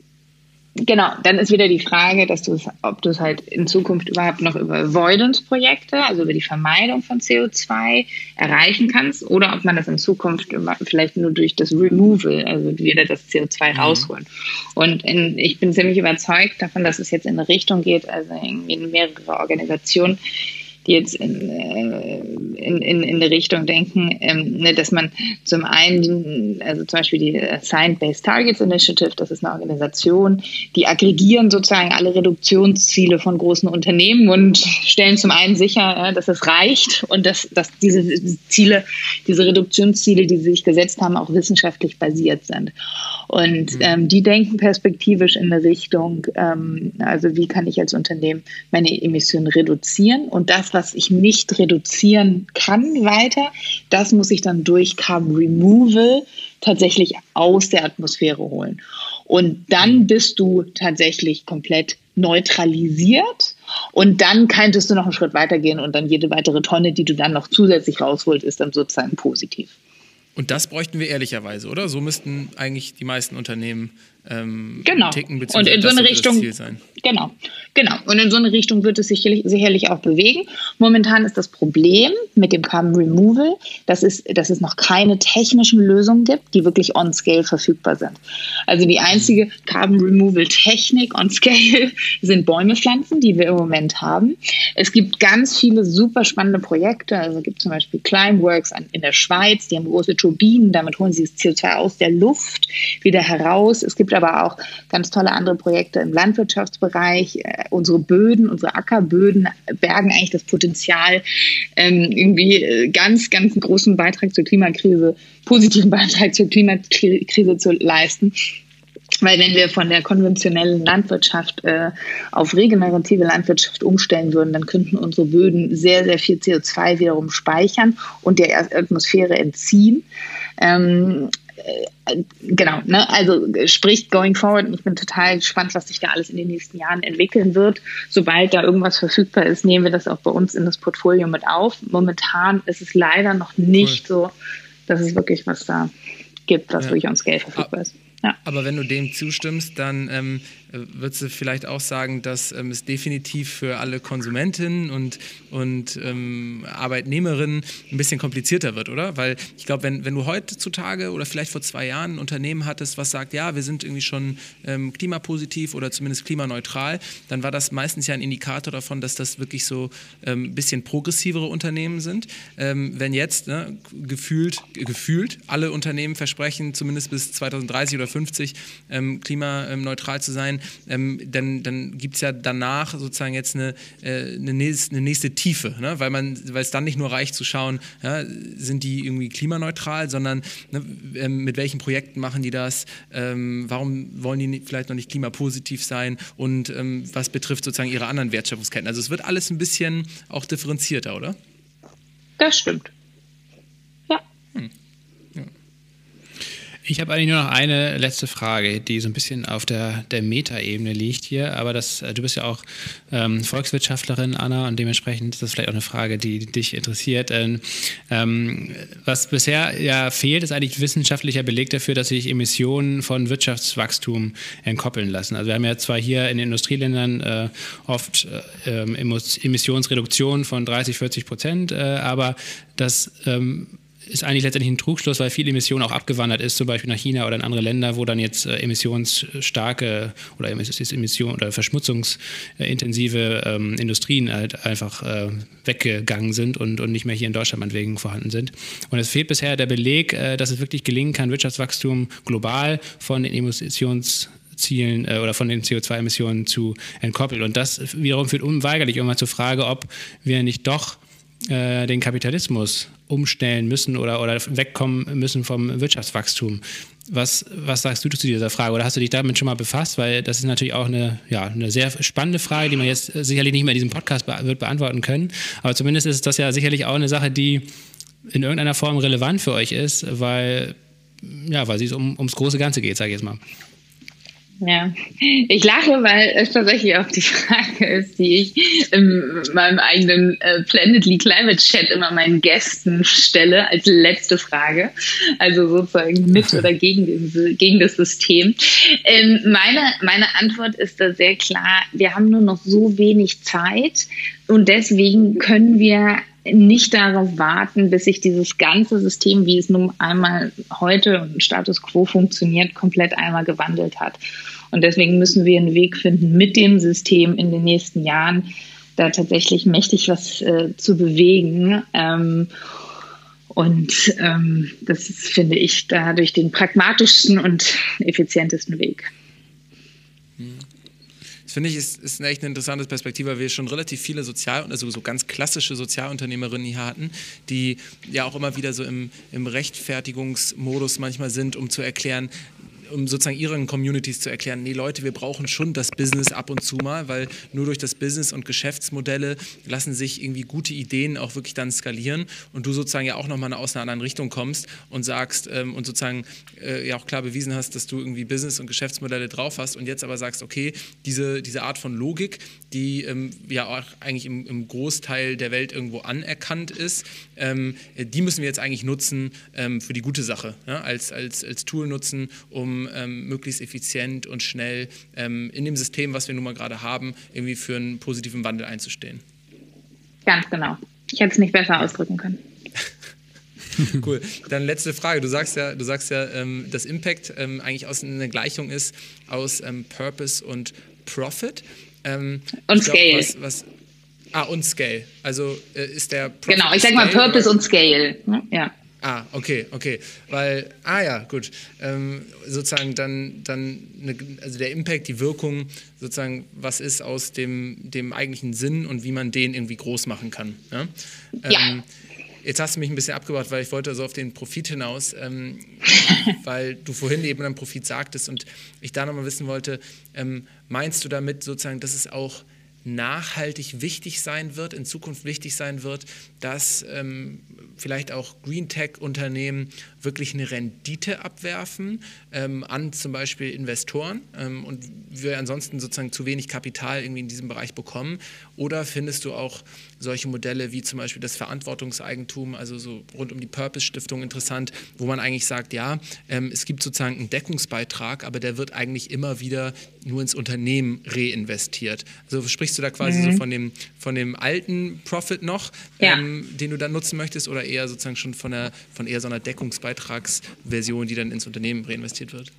Genau, dann ist wieder die Frage, dass du ob du es halt in Zukunft überhaupt noch über Avoidance-Projekte, also über die Vermeidung von CO2 erreichen kannst, oder ob man das in Zukunft vielleicht nur durch das Removal, also wieder das CO2 mhm. rausholen. Und in, ich bin ziemlich überzeugt davon, dass es jetzt in eine Richtung geht, also in mehrere Organisationen, die jetzt in, äh, in, in, in eine Richtung denken, ähm, ne, dass man zum einen, also zum Beispiel die Science-Based Targets Initiative, das ist eine Organisation, die aggregieren sozusagen alle Reduktionsziele von großen Unternehmen und stellen zum einen sicher, dass es reicht und dass, dass diese Ziele, diese Reduktionsziele, die sie sich gesetzt haben, auch wissenschaftlich basiert sind. Und mhm. ähm, die denken perspektivisch in eine Richtung, ähm, also wie kann ich als Unternehmen meine Emissionen reduzieren und das, was ich nicht reduzieren kann weiter, das muss ich dann durch Carbon Removal tatsächlich aus der Atmosphäre holen. Und dann bist du tatsächlich komplett neutralisiert. Und dann könntest du noch einen Schritt weitergehen und dann jede weitere Tonne, die du dann noch zusätzlich rausholst, ist dann sozusagen positiv.
Und das bräuchten wir ehrlicherweise, oder? So müssten eigentlich die meisten Unternehmen ähm,
genau.
ticken,
und in so eine Richtung, Genau, genau. Und in so eine Richtung wird es sich sicherlich auch bewegen. Momentan ist das Problem mit dem Carbon Removal, dass es, dass es noch keine technischen Lösungen gibt, die wirklich on scale verfügbar sind. Also die einzige Carbon Removal Technik on scale sind Bäume pflanzen, die wir im Moment haben. Es gibt ganz viele super spannende Projekte. Also es gibt zum Beispiel Climeworks in der Schweiz, die haben große Turbinen, damit holen sie das CO2 aus der Luft wieder heraus. Es gibt aber auch ganz tolle andere Projekte im Landwirtschaftsbereich. Äh, unsere Böden, unsere Ackerböden bergen eigentlich das Potenzial, ähm, irgendwie äh, ganz, ganz großen Beitrag zur Klimakrise, positiven Beitrag zur Klimakrise zu leisten. Weil wenn wir von der konventionellen Landwirtschaft äh, auf regenerative Landwirtschaft umstellen würden, dann könnten unsere Böden sehr, sehr viel CO2 wiederum speichern und der Atmosphäre entziehen. Ähm, äh, genau, ne? also sprich going forward, ich bin total gespannt, was sich da alles in den nächsten Jahren entwickeln wird. Sobald da irgendwas verfügbar ist, nehmen wir das auch bei uns in das Portfolio mit auf. Momentan ist es leider noch nicht cool. so, dass es wirklich was da gibt, was ja. wirklich uns Geld verfügbar ist.
Ja. Aber wenn du dem zustimmst, dann ähm, würdest du vielleicht auch sagen, dass ähm, es definitiv für alle Konsumentinnen und, und ähm, Arbeitnehmerinnen ein bisschen komplizierter wird, oder? Weil ich glaube, wenn, wenn du heutzutage oder vielleicht vor zwei Jahren ein Unternehmen hattest, was sagt, ja, wir sind irgendwie schon ähm, klimapositiv oder zumindest klimaneutral, dann war das meistens ja ein Indikator davon, dass das wirklich so ein ähm, bisschen progressivere Unternehmen sind. Ähm, wenn jetzt ne, gefühlt, gefühlt alle Unternehmen versprechen, zumindest bis 2030 oder 2050 ähm, klimaneutral zu sein, ähm, dann, dann gibt es ja danach sozusagen jetzt eine, äh, eine, nächste, eine nächste Tiefe, ne? weil, man, weil es dann nicht nur reicht zu schauen, ja, sind die irgendwie klimaneutral, sondern ne, ähm, mit welchen Projekten machen die das, ähm, warum wollen die vielleicht noch nicht klimapositiv sein und ähm, was betrifft sozusagen ihre anderen Wertschöpfungsketten. Also es wird alles ein bisschen auch differenzierter, oder?
Das stimmt.
Ich habe eigentlich nur noch eine letzte Frage, die so ein bisschen auf der, der Meta-Ebene liegt hier. Aber das, äh, du bist ja auch ähm, Volkswirtschaftlerin, Anna, und dementsprechend ist das vielleicht auch eine Frage, die, die dich interessiert. Ähm, ähm, was bisher ja fehlt, ist eigentlich wissenschaftlicher Beleg dafür, dass sich Emissionen von Wirtschaftswachstum entkoppeln lassen. Also wir haben ja zwar hier in den Industrieländern äh, oft äh, ähm, Emissionsreduktion von 30, 40 Prozent, äh, aber das ähm, ist eigentlich letztendlich ein Trugschluss, weil viel Emission auch abgewandert ist, zum Beispiel nach China oder in andere Länder, wo dann jetzt äh, emissionsstarke oder Emission oder verschmutzungsintensive ähm, Industrien halt einfach äh, weggegangen sind und, und nicht mehr hier in Deutschland meinetwegen vorhanden sind. Und es fehlt bisher der Beleg, äh, dass es wirklich gelingen kann, Wirtschaftswachstum global von den Emissions Zielen äh, oder von den CO2-Emissionen zu entkoppeln. Und das wiederum führt unweigerlich irgendwann zur Frage, ob wir nicht doch äh, den Kapitalismus umstellen müssen oder, oder wegkommen müssen vom Wirtschaftswachstum. Was, was sagst du zu dieser Frage? Oder hast du dich damit schon mal befasst? Weil das ist natürlich auch eine, ja, eine sehr spannende Frage, die man jetzt sicherlich nicht mehr in diesem Podcast be wird beantworten können. Aber zumindest ist das ja sicherlich auch eine Sache, die in irgendeiner Form relevant für euch ist, weil, ja, weil es um, ums große Ganze geht, sage ich jetzt mal.
Ja, ich lache, weil es tatsächlich auch die Frage ist, die ich in meinem eigenen äh, Planetly Climate Chat immer meinen Gästen stelle, als letzte Frage. Also sozusagen mit oder gegen, den, gegen das System. Ähm, meine, meine Antwort ist da sehr klar. Wir haben nur noch so wenig Zeit und deswegen können wir nicht darauf warten, bis sich dieses ganze System, wie es nun einmal heute im Status quo funktioniert, komplett einmal gewandelt hat. Und deswegen müssen wir einen Weg finden, mit dem System in den nächsten Jahren da tatsächlich mächtig was äh, zu bewegen. Ähm, und ähm, das ist, finde ich, dadurch den pragmatischsten und effizientesten Weg.
Finde ich ist, ist echt eine interessante Perspektive, weil wir schon relativ viele Sozial- also so ganz klassische Sozialunternehmerinnen hier hatten, die ja auch immer wieder so im, im Rechtfertigungsmodus manchmal sind, um zu erklären, um sozusagen ihren Communities zu erklären, nee Leute, wir brauchen schon das Business ab und zu mal, weil nur durch das Business und Geschäftsmodelle lassen sich irgendwie gute Ideen auch wirklich dann skalieren und du sozusagen ja auch nochmal aus einer anderen Richtung kommst und sagst ähm, und sozusagen äh, ja auch klar bewiesen hast, dass du irgendwie Business und Geschäftsmodelle drauf hast und jetzt aber sagst, okay, diese, diese Art von Logik, die ähm, ja auch eigentlich im, im, Großteil der Welt irgendwo anerkannt ist, ähm, die müssen wir jetzt eigentlich nutzen ähm, für die gute Sache, ja? als, als, als Tool nutzen, um ähm, möglichst effizient und schnell ähm, in dem System, was wir nun mal gerade haben, irgendwie für einen positiven Wandel einzustehen.
Ganz genau. Ich hätte es nicht besser ausdrücken können.
cool. Dann letzte Frage. Du sagst ja, du sagst ja, ähm, dass Impact eigentlich aus einer Gleichung ist aus Purpose und Profit.
Und Scale.
Glaub, was, was, ah, und Scale. Also äh, ist der
Profit Genau, ich sage mal Purpose oder? und Scale. Ja.
Ah, okay, okay. Weil, ah ja, gut. Ähm, sozusagen dann, dann eine, also der Impact, die Wirkung, sozusagen, was ist aus dem, dem eigentlichen Sinn und wie man den irgendwie groß machen kann. Ja. Ähm, ja. Jetzt hast du mich ein bisschen abgebracht, weil ich wollte so auf den Profit hinaus, ähm, weil du vorhin eben einen Profit sagtest und ich da nochmal wissen wollte, ähm, meinst du damit sozusagen, dass es auch nachhaltig wichtig sein wird, in Zukunft wichtig sein wird, dass ähm, vielleicht auch Green Tech-Unternehmen wirklich eine Rendite abwerfen ähm, an zum Beispiel Investoren ähm, und wir ansonsten sozusagen zu wenig Kapital irgendwie in diesem Bereich bekommen? Oder findest du auch solche Modelle wie zum Beispiel das Verantwortungseigentum, also so rund um die Purpose-Stiftung interessant, wo man eigentlich sagt, ja, ähm, es gibt sozusagen einen Deckungsbeitrag, aber der wird eigentlich immer wieder nur ins Unternehmen reinvestiert. Also sprichst du da quasi mhm. so von dem, von dem alten Profit noch, ja. ähm, den du dann nutzen möchtest, oder eher sozusagen schon von, der, von eher so einer Deckungsbeitragsversion, die dann ins Unternehmen reinvestiert wird?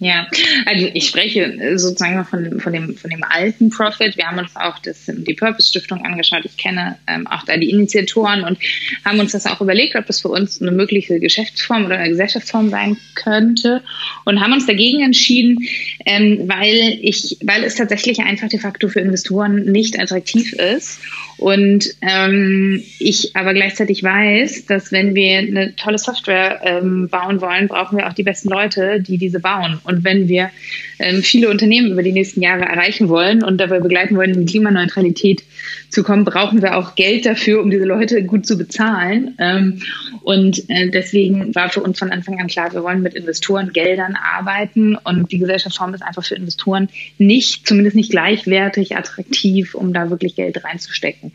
Ja, also ich spreche sozusagen von, von, dem, von dem alten Profit. Wir haben uns auch das, die Purpose Stiftung angeschaut. Ich kenne ähm, auch da die Initiatoren und haben uns das auch überlegt, ob das für uns eine mögliche Geschäftsform oder eine Gesellschaftsform sein könnte und haben uns dagegen entschieden, ähm, weil, ich, weil es tatsächlich einfach de facto für Investoren nicht attraktiv ist und ähm, ich aber gleichzeitig weiß, dass wenn wir eine tolle Software ähm, bauen wollen, brauchen wir auch die besten Leute, die diese bauen. Und wenn wir ähm, viele Unternehmen über die nächsten Jahre erreichen wollen und dabei begleiten wollen, in Klimaneutralität zu kommen, brauchen wir auch Geld dafür, um diese Leute gut zu bezahlen. Ähm, und äh, deswegen war für uns von Anfang an klar, wir wollen mit Investorengeldern arbeiten und die Gesellschaftsform ist einfach für Investoren nicht, zumindest nicht gleichwertig attraktiv, um da wirklich Geld reinzustecken.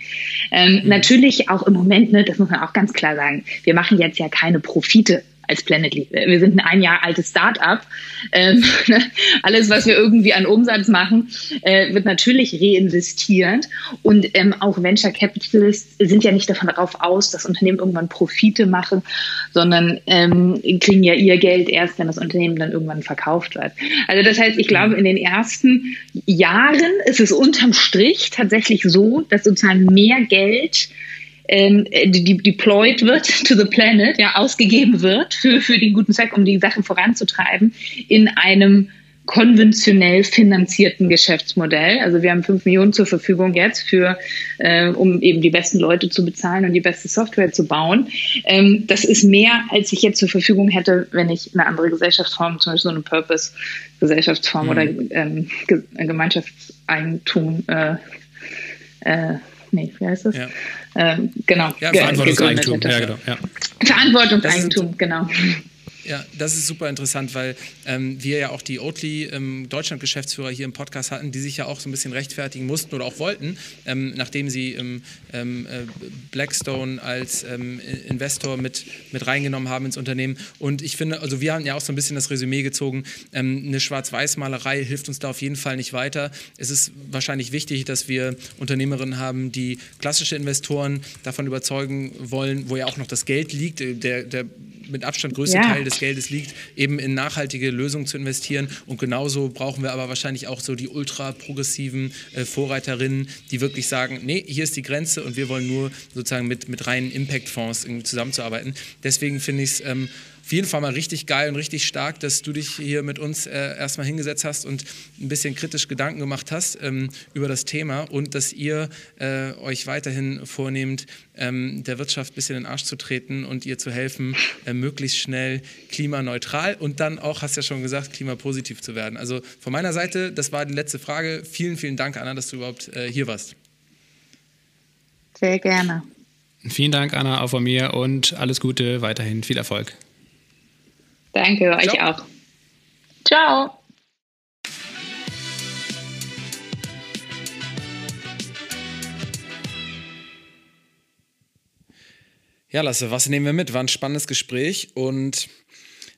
Ähm, mhm. Natürlich auch im Moment, ne, das muss man auch ganz klar sagen, wir machen jetzt ja keine Profite als Planetly. Wir sind ein ein Jahr altes Start-up. Ähm, alles, was wir irgendwie an Umsatz machen, äh, wird natürlich reinvestiert. Und ähm, auch Venture Capitalists sind ja nicht davon darauf aus, dass Unternehmen irgendwann Profite machen, sondern ähm, kriegen ja ihr Geld erst, wenn das Unternehmen dann irgendwann verkauft wird. Also das heißt, ich glaube, in den ersten Jahren ist es unterm Strich tatsächlich so, dass sozusagen mehr Geld ähm, die, deployed wird to the planet, ja, ausgegeben wird für, für den guten Zweck, um die Sachen voranzutreiben, in einem konventionell finanzierten Geschäftsmodell. Also wir haben fünf Millionen zur Verfügung jetzt für, äh, um eben die besten Leute zu bezahlen und die beste Software zu bauen. Ähm, das ist mehr, als ich jetzt zur Verfügung hätte, wenn ich eine andere Gesellschaftsform, zum Beispiel so eine Purpose-Gesellschaftsform mhm. oder ähm, Gemeinschaftseigentum äh, äh, nee, wie heißt das? Ja. Ähm, genau.
Ja, Verantwortungseigentum. Ja, genau. Ja.
Verantwortungseigentum, genau.
Ja, das ist super interessant, weil ähm, wir ja auch die Oatly ähm, Deutschland-Geschäftsführer hier im Podcast hatten, die sich ja auch so ein bisschen rechtfertigen mussten oder auch wollten, ähm, nachdem sie ähm, ähm, äh, Blackstone als ähm, Investor mit, mit reingenommen haben ins Unternehmen. Und ich finde, also wir haben ja auch so ein bisschen das Resümee gezogen, eine Schwarz-Weiß-Malerei hilft uns da auf jeden Fall nicht weiter. Es ist wahrscheinlich wichtig, dass wir Unternehmerinnen haben, die klassische Investoren davon überzeugen wollen, wo ja auch noch das Geld liegt. Der, der mit Abstand größte ja. Teil des Geldes liegt, eben in nachhaltige Lösungen zu investieren. Und genauso brauchen wir aber wahrscheinlich auch so die ultra progressiven äh, Vorreiterinnen, die wirklich sagen, nee, hier ist die Grenze und wir wollen nur sozusagen mit, mit reinen Impact-Fonds zusammenzuarbeiten. Deswegen finde ich es ähm, auf jeden Fall mal richtig geil und richtig stark, dass du dich hier mit uns äh, erstmal hingesetzt hast und ein bisschen kritisch Gedanken gemacht hast ähm, über das Thema und dass ihr äh, euch weiterhin vornehmt, ähm, der Wirtschaft ein bisschen in den Arsch zu treten und ihr zu helfen, äh, möglichst schnell klimaneutral und dann auch, hast du ja schon gesagt, klimapositiv zu werden. Also von meiner Seite, das war die letzte Frage. Vielen, vielen Dank, Anna, dass du überhaupt äh, hier warst.
Sehr gerne.
Vielen Dank, Anna, auch von mir und alles Gute, weiterhin viel Erfolg.
Danke, Ciao. euch auch. Ciao.
Ja, Lasse, was nehmen wir mit? War ein spannendes Gespräch und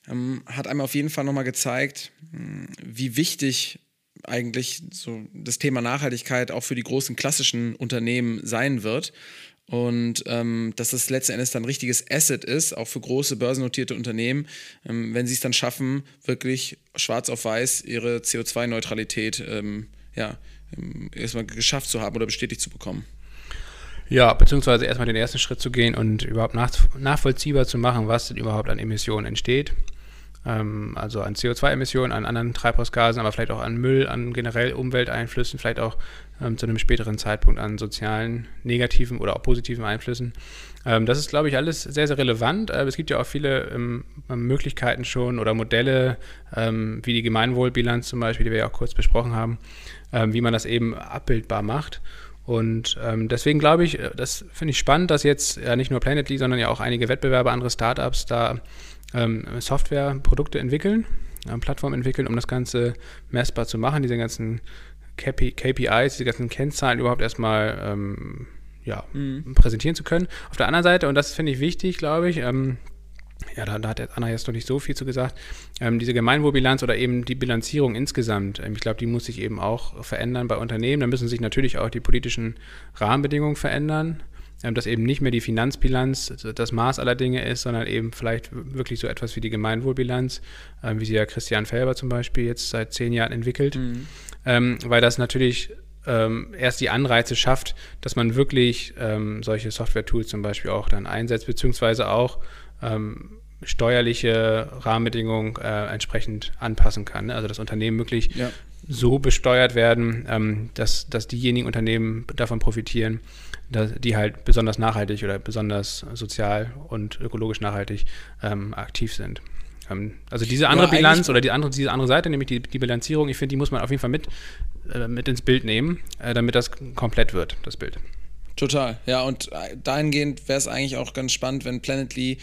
ähm, hat einem auf jeden Fall nochmal gezeigt, hm, wie wichtig eigentlich so das Thema Nachhaltigkeit auch für die großen klassischen Unternehmen sein wird und ähm, dass das letzten Endes dann ein richtiges Asset ist, auch für große börsennotierte Unternehmen, ähm, wenn sie es dann schaffen, wirklich schwarz auf weiß ihre CO2-Neutralität ähm, ja, ähm, erstmal geschafft zu haben oder bestätigt zu bekommen.
Ja, beziehungsweise erstmal den ersten Schritt zu gehen und überhaupt nach, nachvollziehbar zu machen, was denn überhaupt an Emissionen entsteht. Ähm, also an CO2-Emissionen, an anderen Treibhausgasen, aber vielleicht auch an Müll, an generell Umwelteinflüssen, vielleicht auch ähm, zu einem späteren Zeitpunkt an sozialen, negativen oder auch positiven Einflüssen. Ähm, das ist, glaube ich, alles sehr, sehr relevant. Äh, es gibt ja auch viele ähm, Möglichkeiten schon oder Modelle, ähm, wie die Gemeinwohlbilanz zum Beispiel, die wir ja auch kurz besprochen haben, ähm, wie man das eben abbildbar macht. Und ähm, deswegen glaube ich, äh, das finde ich spannend, dass jetzt ja nicht nur Planetly, sondern ja auch einige Wettbewerber, andere Startups da ähm, Software, Produkte entwickeln, äh, Plattformen entwickeln, um das Ganze messbar zu machen, diese ganzen KP, KPIs, diese ganzen Kennzahlen überhaupt erstmal ähm, ja, mhm. präsentieren zu können. Auf der anderen Seite, und das finde ich wichtig, glaube ich, ähm, ja, da, da, hat Anna jetzt noch nicht so viel zu gesagt, ähm, diese Gemeinwohlbilanz oder eben die Bilanzierung insgesamt, ähm, ich glaube, die muss sich eben auch verändern bei Unternehmen. Da müssen sich natürlich auch die politischen Rahmenbedingungen verändern. Ähm, dass eben nicht mehr die Finanzbilanz das Maß aller Dinge ist, sondern eben vielleicht wirklich so etwas wie die Gemeinwohlbilanz, ähm, wie sie ja Christian Felber zum Beispiel jetzt seit zehn Jahren entwickelt, mhm. Ähm, weil das natürlich erst die Anreize schafft, dass man wirklich solche Software-Tools zum Beispiel auch dann einsetzt, beziehungsweise auch steuerliche Rahmenbedingungen äh, entsprechend anpassen kann. Also das Unternehmen wirklich ja. so besteuert werden, ähm, dass, dass diejenigen Unternehmen davon profitieren, die halt besonders nachhaltig oder besonders sozial und ökologisch nachhaltig ähm, aktiv sind. Ähm, also diese andere ja, Bilanz oder die andere, diese andere Seite, nämlich die, die Bilanzierung, ich finde, die muss man auf jeden Fall mit, äh, mit ins Bild nehmen, äh, damit das komplett wird, das Bild.
Total, ja, und äh, dahingehend wäre es eigentlich auch ganz spannend, wenn Planetly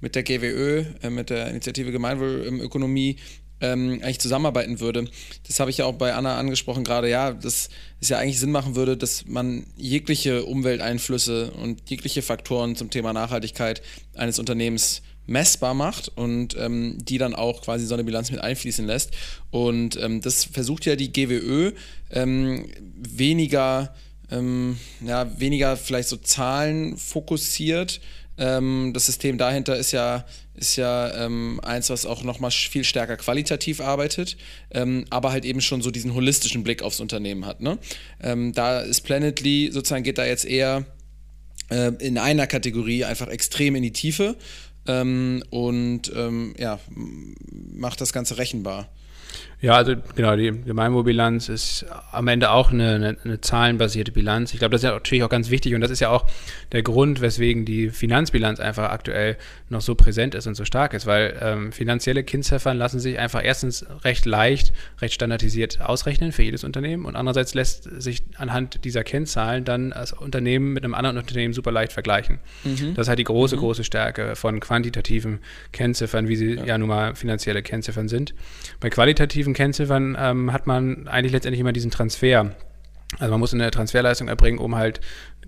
mit der GWÖ, äh, mit der Initiative Gemeinwohlökonomie, ähm, eigentlich zusammenarbeiten würde. Das habe ich ja auch bei Anna angesprochen gerade, ja, dass es ja eigentlich Sinn machen würde, dass man jegliche Umwelteinflüsse und jegliche Faktoren zum Thema Nachhaltigkeit eines Unternehmens messbar macht und ähm, die dann auch quasi so eine Bilanz mit einfließen lässt. Und ähm, das versucht ja die GWÖ ähm, weniger, ähm, ja, weniger vielleicht so Zahlen fokussiert. Ähm, das System dahinter ist ja, ist ja ähm, eins, was auch nochmal viel stärker qualitativ arbeitet, aber halt eben schon so diesen holistischen Blick aufs Unternehmen hat. Ne? da ist Planetly sozusagen geht da jetzt eher äh, in einer Kategorie einfach extrem in die Tiefe ähm, und ähm, ja, macht das Ganze rechenbar.
Ja, also genau, die Gemeinwohlbilanz ist am Ende auch eine, eine, eine, zahlenbasierte Bilanz. Ich glaube, das ist ja natürlich auch ganz wichtig und das ist ja auch der Grund, weswegen die Finanzbilanz einfach aktuell noch so präsent ist und so stark ist, weil ähm, finanzielle Kennziffern lassen sich einfach erstens recht leicht, recht standardisiert ausrechnen für jedes Unternehmen und andererseits lässt sich anhand dieser Kennzahlen dann das Unternehmen mit einem anderen Unternehmen super leicht vergleichen. Mhm. Das ist halt die große, mhm. große Stärke von quantitativen Kennziffern, wie sie ja. ja nun mal finanzielle Kennziffern sind. Bei qualitativen qualitativen Kennziffern ähm, hat man eigentlich letztendlich immer diesen Transfer. Also man muss eine Transferleistung erbringen, um halt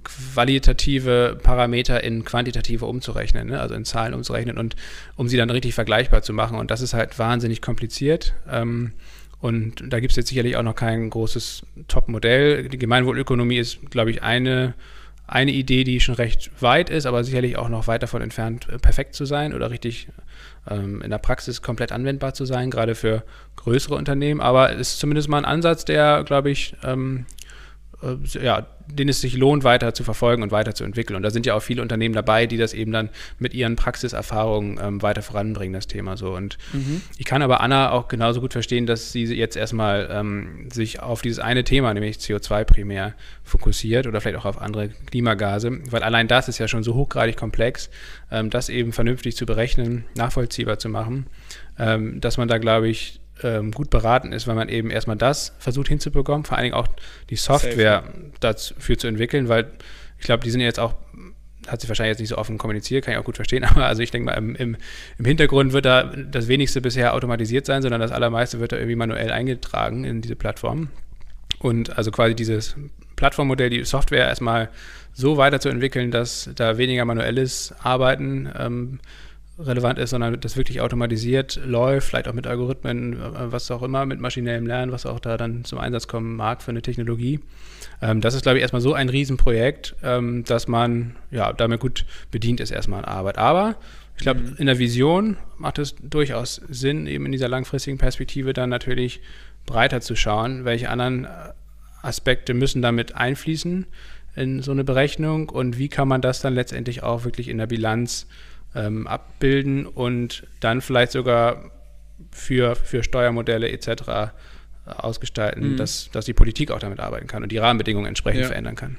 qualitative Parameter in quantitative umzurechnen, ne? also in Zahlen umzurechnen und um sie dann richtig vergleichbar zu machen. Und das ist halt wahnsinnig kompliziert. Ähm, und da gibt es jetzt sicherlich auch noch kein großes Top-Modell. Die Gemeinwohlökonomie ist, glaube ich, eine, eine Idee, die schon recht weit ist, aber sicherlich auch noch weit davon entfernt, perfekt zu sein oder richtig ähm, in der Praxis komplett anwendbar zu sein, gerade für größere Unternehmen. Aber es ist zumindest mal ein Ansatz, der, glaube ich, ähm, äh, ja, den es sich lohnt, weiter zu verfolgen und weiterzuentwickeln. Und da sind ja auch viele Unternehmen dabei, die das eben dann mit ihren Praxiserfahrungen ähm, weiter voranbringen, das Thema so. Und mhm. ich kann aber Anna auch genauso gut verstehen, dass sie jetzt erstmal ähm, sich auf dieses eine Thema, nämlich CO2 primär, fokussiert oder vielleicht auch auf andere Klimagase, weil allein das ist ja schon so hochgradig komplex, ähm, das eben vernünftig zu berechnen, nachvollziehbar zu machen, ähm, dass man da, glaube ich, ähm, gut beraten ist, weil man eben erstmal das versucht hinzubekommen, vor allen Dingen auch die Software dafür zu entwickeln, weil ich glaube, die sind jetzt auch, hat sich wahrscheinlich jetzt nicht so offen kommuniziert, kann ich auch gut verstehen, aber also ich denke mal, im, im, im, Hintergrund wird da das wenigste bisher automatisiert sein, sondern das allermeiste wird da irgendwie manuell eingetragen in diese Plattform. Und also quasi dieses Plattformmodell, die Software erstmal so weiterzuentwickeln, dass da weniger manuelles Arbeiten ähm, relevant ist, sondern das wirklich automatisiert läuft, vielleicht auch mit Algorithmen, äh, was auch immer, mit maschinellem Lernen, was auch da dann zum Einsatz kommen mag für eine Technologie. Ähm, das ist, glaube ich, erstmal so ein Riesenprojekt, ähm, dass man ja damit gut bedient ist erstmal an Arbeit. Aber ich glaube, mhm. in der Vision macht es durchaus Sinn, eben in dieser langfristigen Perspektive dann natürlich breiter zu schauen, welche anderen äh, Aspekte müssen damit einfließen in so eine Berechnung und wie kann man das dann letztendlich auch wirklich in der Bilanz ähm, abbilden und dann vielleicht sogar für, für Steuermodelle etc. ausgestalten, mhm. dass, dass die Politik auch damit arbeiten kann und die Rahmenbedingungen entsprechend ja. verändern kann.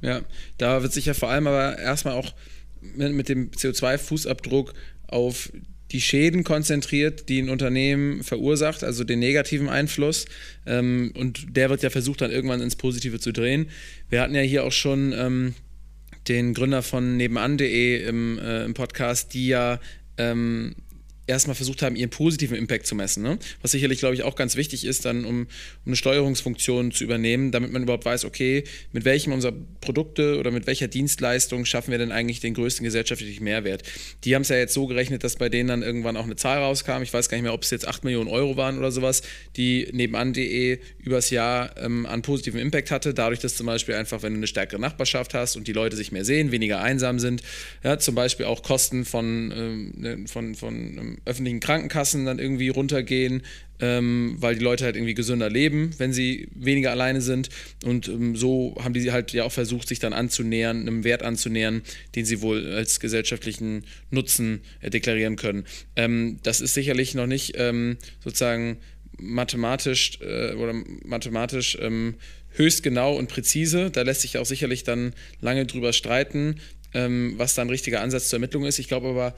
Ja, da wird sich ja vor allem aber erstmal auch mit, mit dem CO2-Fußabdruck auf die Schäden konzentriert, die ein Unternehmen verursacht, also den negativen Einfluss. Ähm, und der wird ja versucht, dann irgendwann ins Positive zu drehen. Wir hatten ja hier auch schon ähm, den Gründer von nebenan.de im, äh, im Podcast, die ja ähm, erstmal versucht haben, ihren positiven Impact zu messen. Ne? Was sicherlich, glaube ich, auch ganz wichtig ist, dann um, um, eine Steuerungsfunktion zu übernehmen, damit man überhaupt weiß, okay, mit welchem unserer Produkte oder mit welcher Dienstleistung schaffen wir denn eigentlich den größten gesellschaftlichen Mehrwert. Die haben es ja jetzt so gerechnet, dass bei denen dann irgendwann auch eine Zahl rauskam. Ich weiß gar nicht mehr, ob es jetzt 8 Millionen Euro waren oder sowas, die nebenan.de übers Jahr ähm, an positiven Impact hatte. Dadurch, dass zum Beispiel einfach, wenn du eine stärkere Nachbarschaft hast und die Leute sich mehr sehen, weniger einsam sind, ja, zum Beispiel auch Kosten von, ähm, ne, von, von ähm, öffentlichen Krankenkassen dann irgendwie runtergehen, ähm, weil die Leute halt irgendwie gesünder leben, wenn sie weniger alleine sind. Und ähm, so haben die halt ja auch versucht, sich dann anzunähern, einem Wert anzunähern, den sie wohl als gesellschaftlichen Nutzen äh, deklarieren können. Ähm, das ist sicherlich noch nicht ähm, sozusagen mathematisch äh, oder mathematisch ähm, höchst genau und präzise. Da lässt sich auch sicherlich dann lange drüber streiten, was da ein richtiger Ansatz zur Ermittlung ist. Ich glaube aber,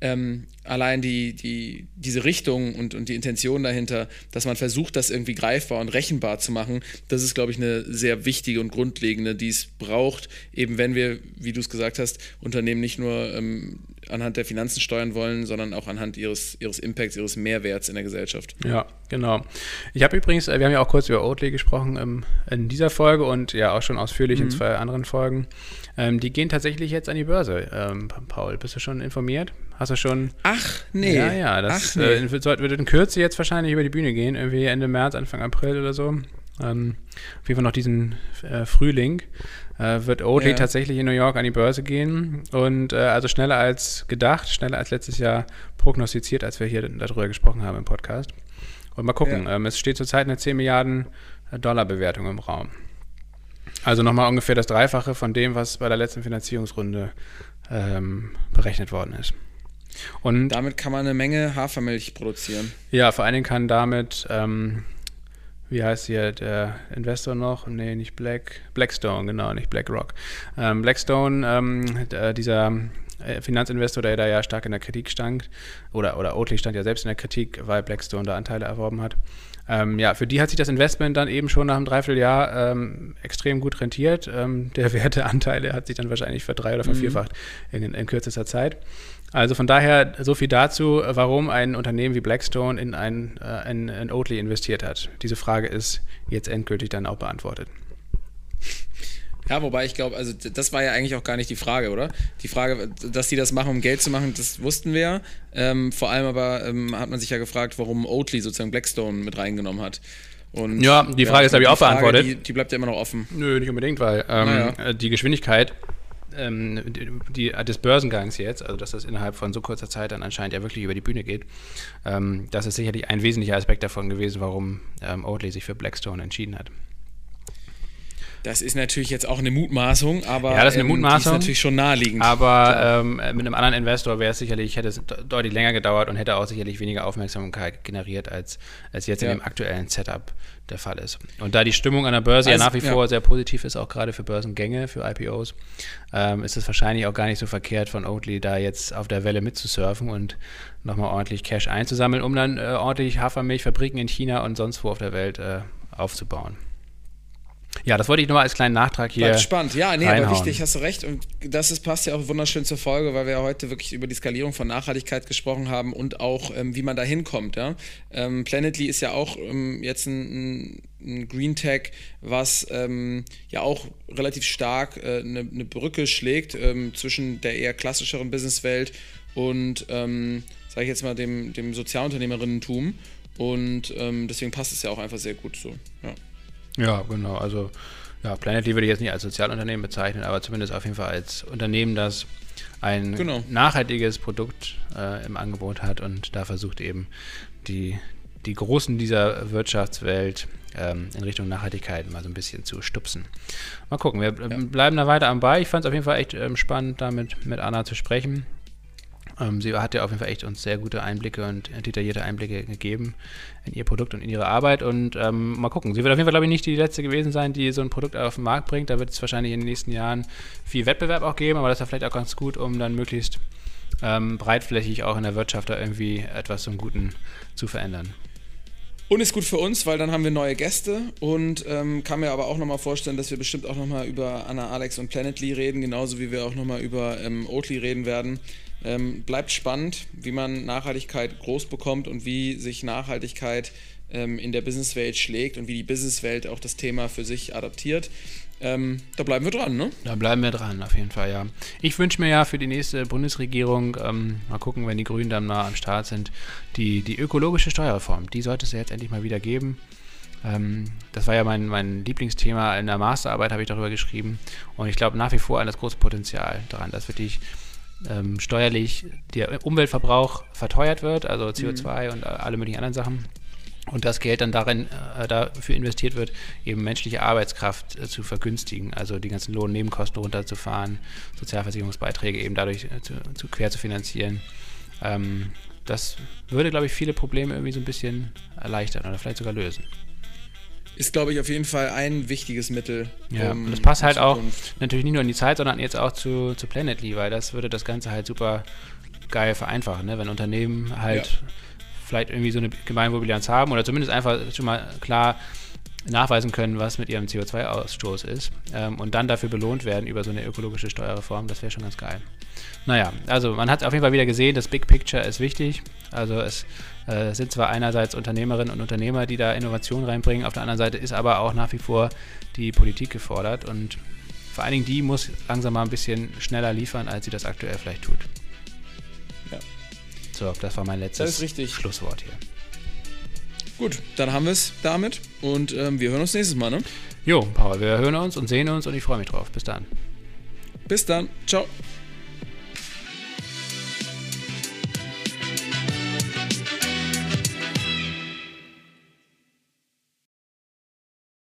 ähm, allein die, die, diese Richtung und, und die Intention dahinter, dass man versucht, das irgendwie greifbar und rechenbar zu machen, das ist, glaube ich, eine sehr wichtige und grundlegende, die es braucht, eben wenn wir, wie du es gesagt hast, Unternehmen nicht nur ähm, anhand der Finanzen steuern wollen, sondern auch anhand ihres, ihres Impacts, ihres Mehrwerts in der Gesellschaft.
Ja, genau. Ich habe übrigens, äh, wir haben ja auch kurz über Oatly gesprochen ähm, in dieser Folge und ja auch schon ausführlich mhm. in zwei anderen Folgen. Ähm, die gehen tatsächlich jetzt an die Börse. Ähm, Paul, bist du schon informiert? Hast du schon?
Ach, nee.
Ja, ja, das
Ach, nee.
äh, wird in Kürze jetzt wahrscheinlich über die Bühne gehen, irgendwie Ende März, Anfang April oder so. Ähm, auf jeden Fall noch diesen äh, Frühling äh, wird Oatly ja. tatsächlich in New York an die Börse gehen und äh, also schneller als gedacht, schneller als letztes Jahr prognostiziert, als wir hier darüber gesprochen haben im Podcast. Und mal gucken, ja. ähm, es steht zurzeit eine 10 Milliarden Dollar Bewertung im Raum. Also nochmal ungefähr das Dreifache von dem, was bei der letzten Finanzierungsrunde ähm, berechnet worden ist.
Und damit kann man eine Menge Hafermilch produzieren.
Ja, vor allen Dingen kann damit, ähm, wie heißt hier der Investor noch? Nee, nicht Black, Blackstone, genau, nicht BlackRock. Ähm, Blackstone, ähm, dieser äh, Finanzinvestor, der da ja stark in der Kritik stand, oder, oder Oatly stand ja selbst in der Kritik, weil Blackstone da Anteile erworben hat. Ähm, ja, für die hat sich das Investment dann eben schon nach einem Dreivierteljahr ähm, extrem gut rentiert. Ähm, der Wert der Anteile hat sich dann wahrscheinlich verdrei- oder vervierfacht mhm. in, in, kürzester Zeit. Also von daher so viel dazu, warum ein Unternehmen wie Blackstone in ein, äh, in, in Oatly investiert hat. Diese Frage ist jetzt endgültig dann auch beantwortet.
Ja, wobei ich glaube, also das war ja eigentlich auch gar nicht die Frage, oder? Die Frage, dass die das machen, um Geld zu machen, das wussten wir ja. Ähm, vor allem aber ähm, hat man sich ja gefragt, warum Oatly sozusagen Blackstone mit reingenommen hat.
Und, ja, die Frage ja, ist, glaube ich, auch Frage, beantwortet.
Die, die, bleibt ja immer noch offen.
Nö, nicht unbedingt, weil ähm, naja. die Geschwindigkeit ähm, die, des Börsengangs jetzt, also dass das innerhalb von so kurzer Zeit dann anscheinend ja wirklich über die Bühne geht, ähm, das ist sicherlich ein wesentlicher Aspekt davon gewesen, warum ähm, Oatly sich für Blackstone entschieden hat.
Das ist natürlich jetzt auch eine Mutmaßung, aber
ja, das ist eine Mutmaßung,
ähm, ist natürlich schon naheliegend.
Aber ähm, mit einem anderen Investor wäre es sicherlich, hätte es deutlich länger gedauert und hätte auch sicherlich weniger Aufmerksamkeit generiert, als, als jetzt ja. in dem aktuellen Setup der Fall ist. Und da die Stimmung an der Börse also, ja nach wie ja. vor sehr positiv ist, auch gerade für Börsengänge, für IPOs, ähm, ist es wahrscheinlich auch gar nicht so verkehrt von Oatly da jetzt auf der Welle mitzusurfen und nochmal ordentlich Cash einzusammeln, um dann äh, ordentlich Hafermilchfabriken in China und sonst wo auf der Welt äh, aufzubauen. Ja, das wollte ich nur als kleinen Nachtrag hier.
Bleibt spannend. Ja, nee, reinhauen. aber wichtig, hast du recht. Und das ist, passt ja auch wunderschön zur Folge, weil wir ja heute wirklich über die Skalierung von Nachhaltigkeit gesprochen haben und auch, ähm, wie man da hinkommt. Ja? Ähm, Planetly ist ja auch ähm, jetzt ein, ein, Green Tech, was ähm, ja auch relativ stark äh, eine, eine, Brücke schlägt ähm, zwischen der eher klassischeren Businesswelt und, ähm, sage ich jetzt mal, dem, dem Sozialunternehmerinnentum. Und deswegen passt es ja auch einfach sehr gut so. Ja.
Ja, genau. Also ja, Planetly würde ich jetzt nicht als Sozialunternehmen bezeichnen, aber zumindest auf jeden Fall als Unternehmen, das ein genau. nachhaltiges Produkt äh, im Angebot hat und da versucht eben die, die Großen dieser Wirtschaftswelt ähm, in Richtung Nachhaltigkeit mal so ein bisschen zu stupsen. Mal gucken, wir ja. bleiben da weiter am Ball. Ich fand es auf jeden Fall echt ähm, spannend, damit mit Anna zu sprechen. Ähm, sie hat ja auf jeden Fall echt uns sehr gute Einblicke und detaillierte Einblicke gegeben in ihr Produkt und in ihre Arbeit. Und ähm, mal gucken. Sie wird auf jeden Fall, glaube ich, nicht die letzte gewesen sein, die so ein Produkt auf den Markt bringt. Da wird es wahrscheinlich in den nächsten Jahren viel Wettbewerb auch geben, aber das ist vielleicht auch ganz gut, um dann möglichst ähm, breitflächig auch in der Wirtschaft da irgendwie etwas zum Guten zu verändern.
Und ist gut für uns, weil dann haben wir neue Gäste und ähm, kann mir aber auch nochmal vorstellen, dass wir bestimmt auch nochmal über Anna, Alex und Planetly reden, genauso wie wir auch nochmal über ähm, Oatly reden werden. Ähm, bleibt spannend, wie man Nachhaltigkeit groß bekommt und wie sich Nachhaltigkeit ähm, in der Businesswelt schlägt und wie die Businesswelt auch das Thema für sich adaptiert. Ähm, da bleiben wir dran, ne?
Da bleiben wir dran, auf jeden Fall, ja. Ich wünsche mir ja für die nächste Bundesregierung, ähm, mal gucken, wenn die Grünen dann mal am Start sind, die, die ökologische Steuerreform. Die sollte es ja jetzt endlich mal wieder geben. Ähm, das war ja mein, mein Lieblingsthema in der Masterarbeit, habe ich darüber geschrieben. Und ich glaube nach wie vor an das große Potenzial daran, dass wirklich ähm, steuerlich der Umweltverbrauch verteuert wird, also CO2 mhm. und alle möglichen anderen Sachen. Und das Geld dann darin äh, dafür investiert wird, eben menschliche Arbeitskraft äh, zu vergünstigen, also die ganzen Lohnnebenkosten runterzufahren, Sozialversicherungsbeiträge eben dadurch äh, zu, zu, quer zu finanzieren. Ähm, das würde, glaube ich, viele Probleme irgendwie so ein bisschen erleichtern oder vielleicht sogar lösen
ist, glaube ich, auf jeden Fall ein wichtiges Mittel.
Ja, um, und das passt halt auch natürlich nicht nur in die Zeit, sondern jetzt auch zu, zu Planetly, weil das würde das Ganze halt super geil vereinfachen, ne? wenn Unternehmen halt ja. vielleicht irgendwie so eine Gemeinwohlbilanz haben oder zumindest einfach schon mal klar nachweisen können, was mit ihrem CO2-Ausstoß ist ähm, und dann dafür belohnt werden über so eine ökologische Steuerreform, das wäre schon ganz geil. Naja, also man hat auf jeden Fall wieder gesehen, das Big Picture ist wichtig. Also es äh, sind zwar einerseits Unternehmerinnen und Unternehmer, die da Innovation reinbringen, auf der anderen Seite ist aber auch nach wie vor die Politik gefordert und vor allen Dingen die muss langsam mal ein bisschen schneller liefern, als sie das aktuell vielleicht tut. Ja. So, das war mein letztes Schlusswort hier.
Gut, dann haben wir es damit und ähm, wir hören uns nächstes Mal, ne?
Jo, Paul, wir hören uns und sehen uns und ich freue mich drauf. Bis dann.
Bis dann. Ciao.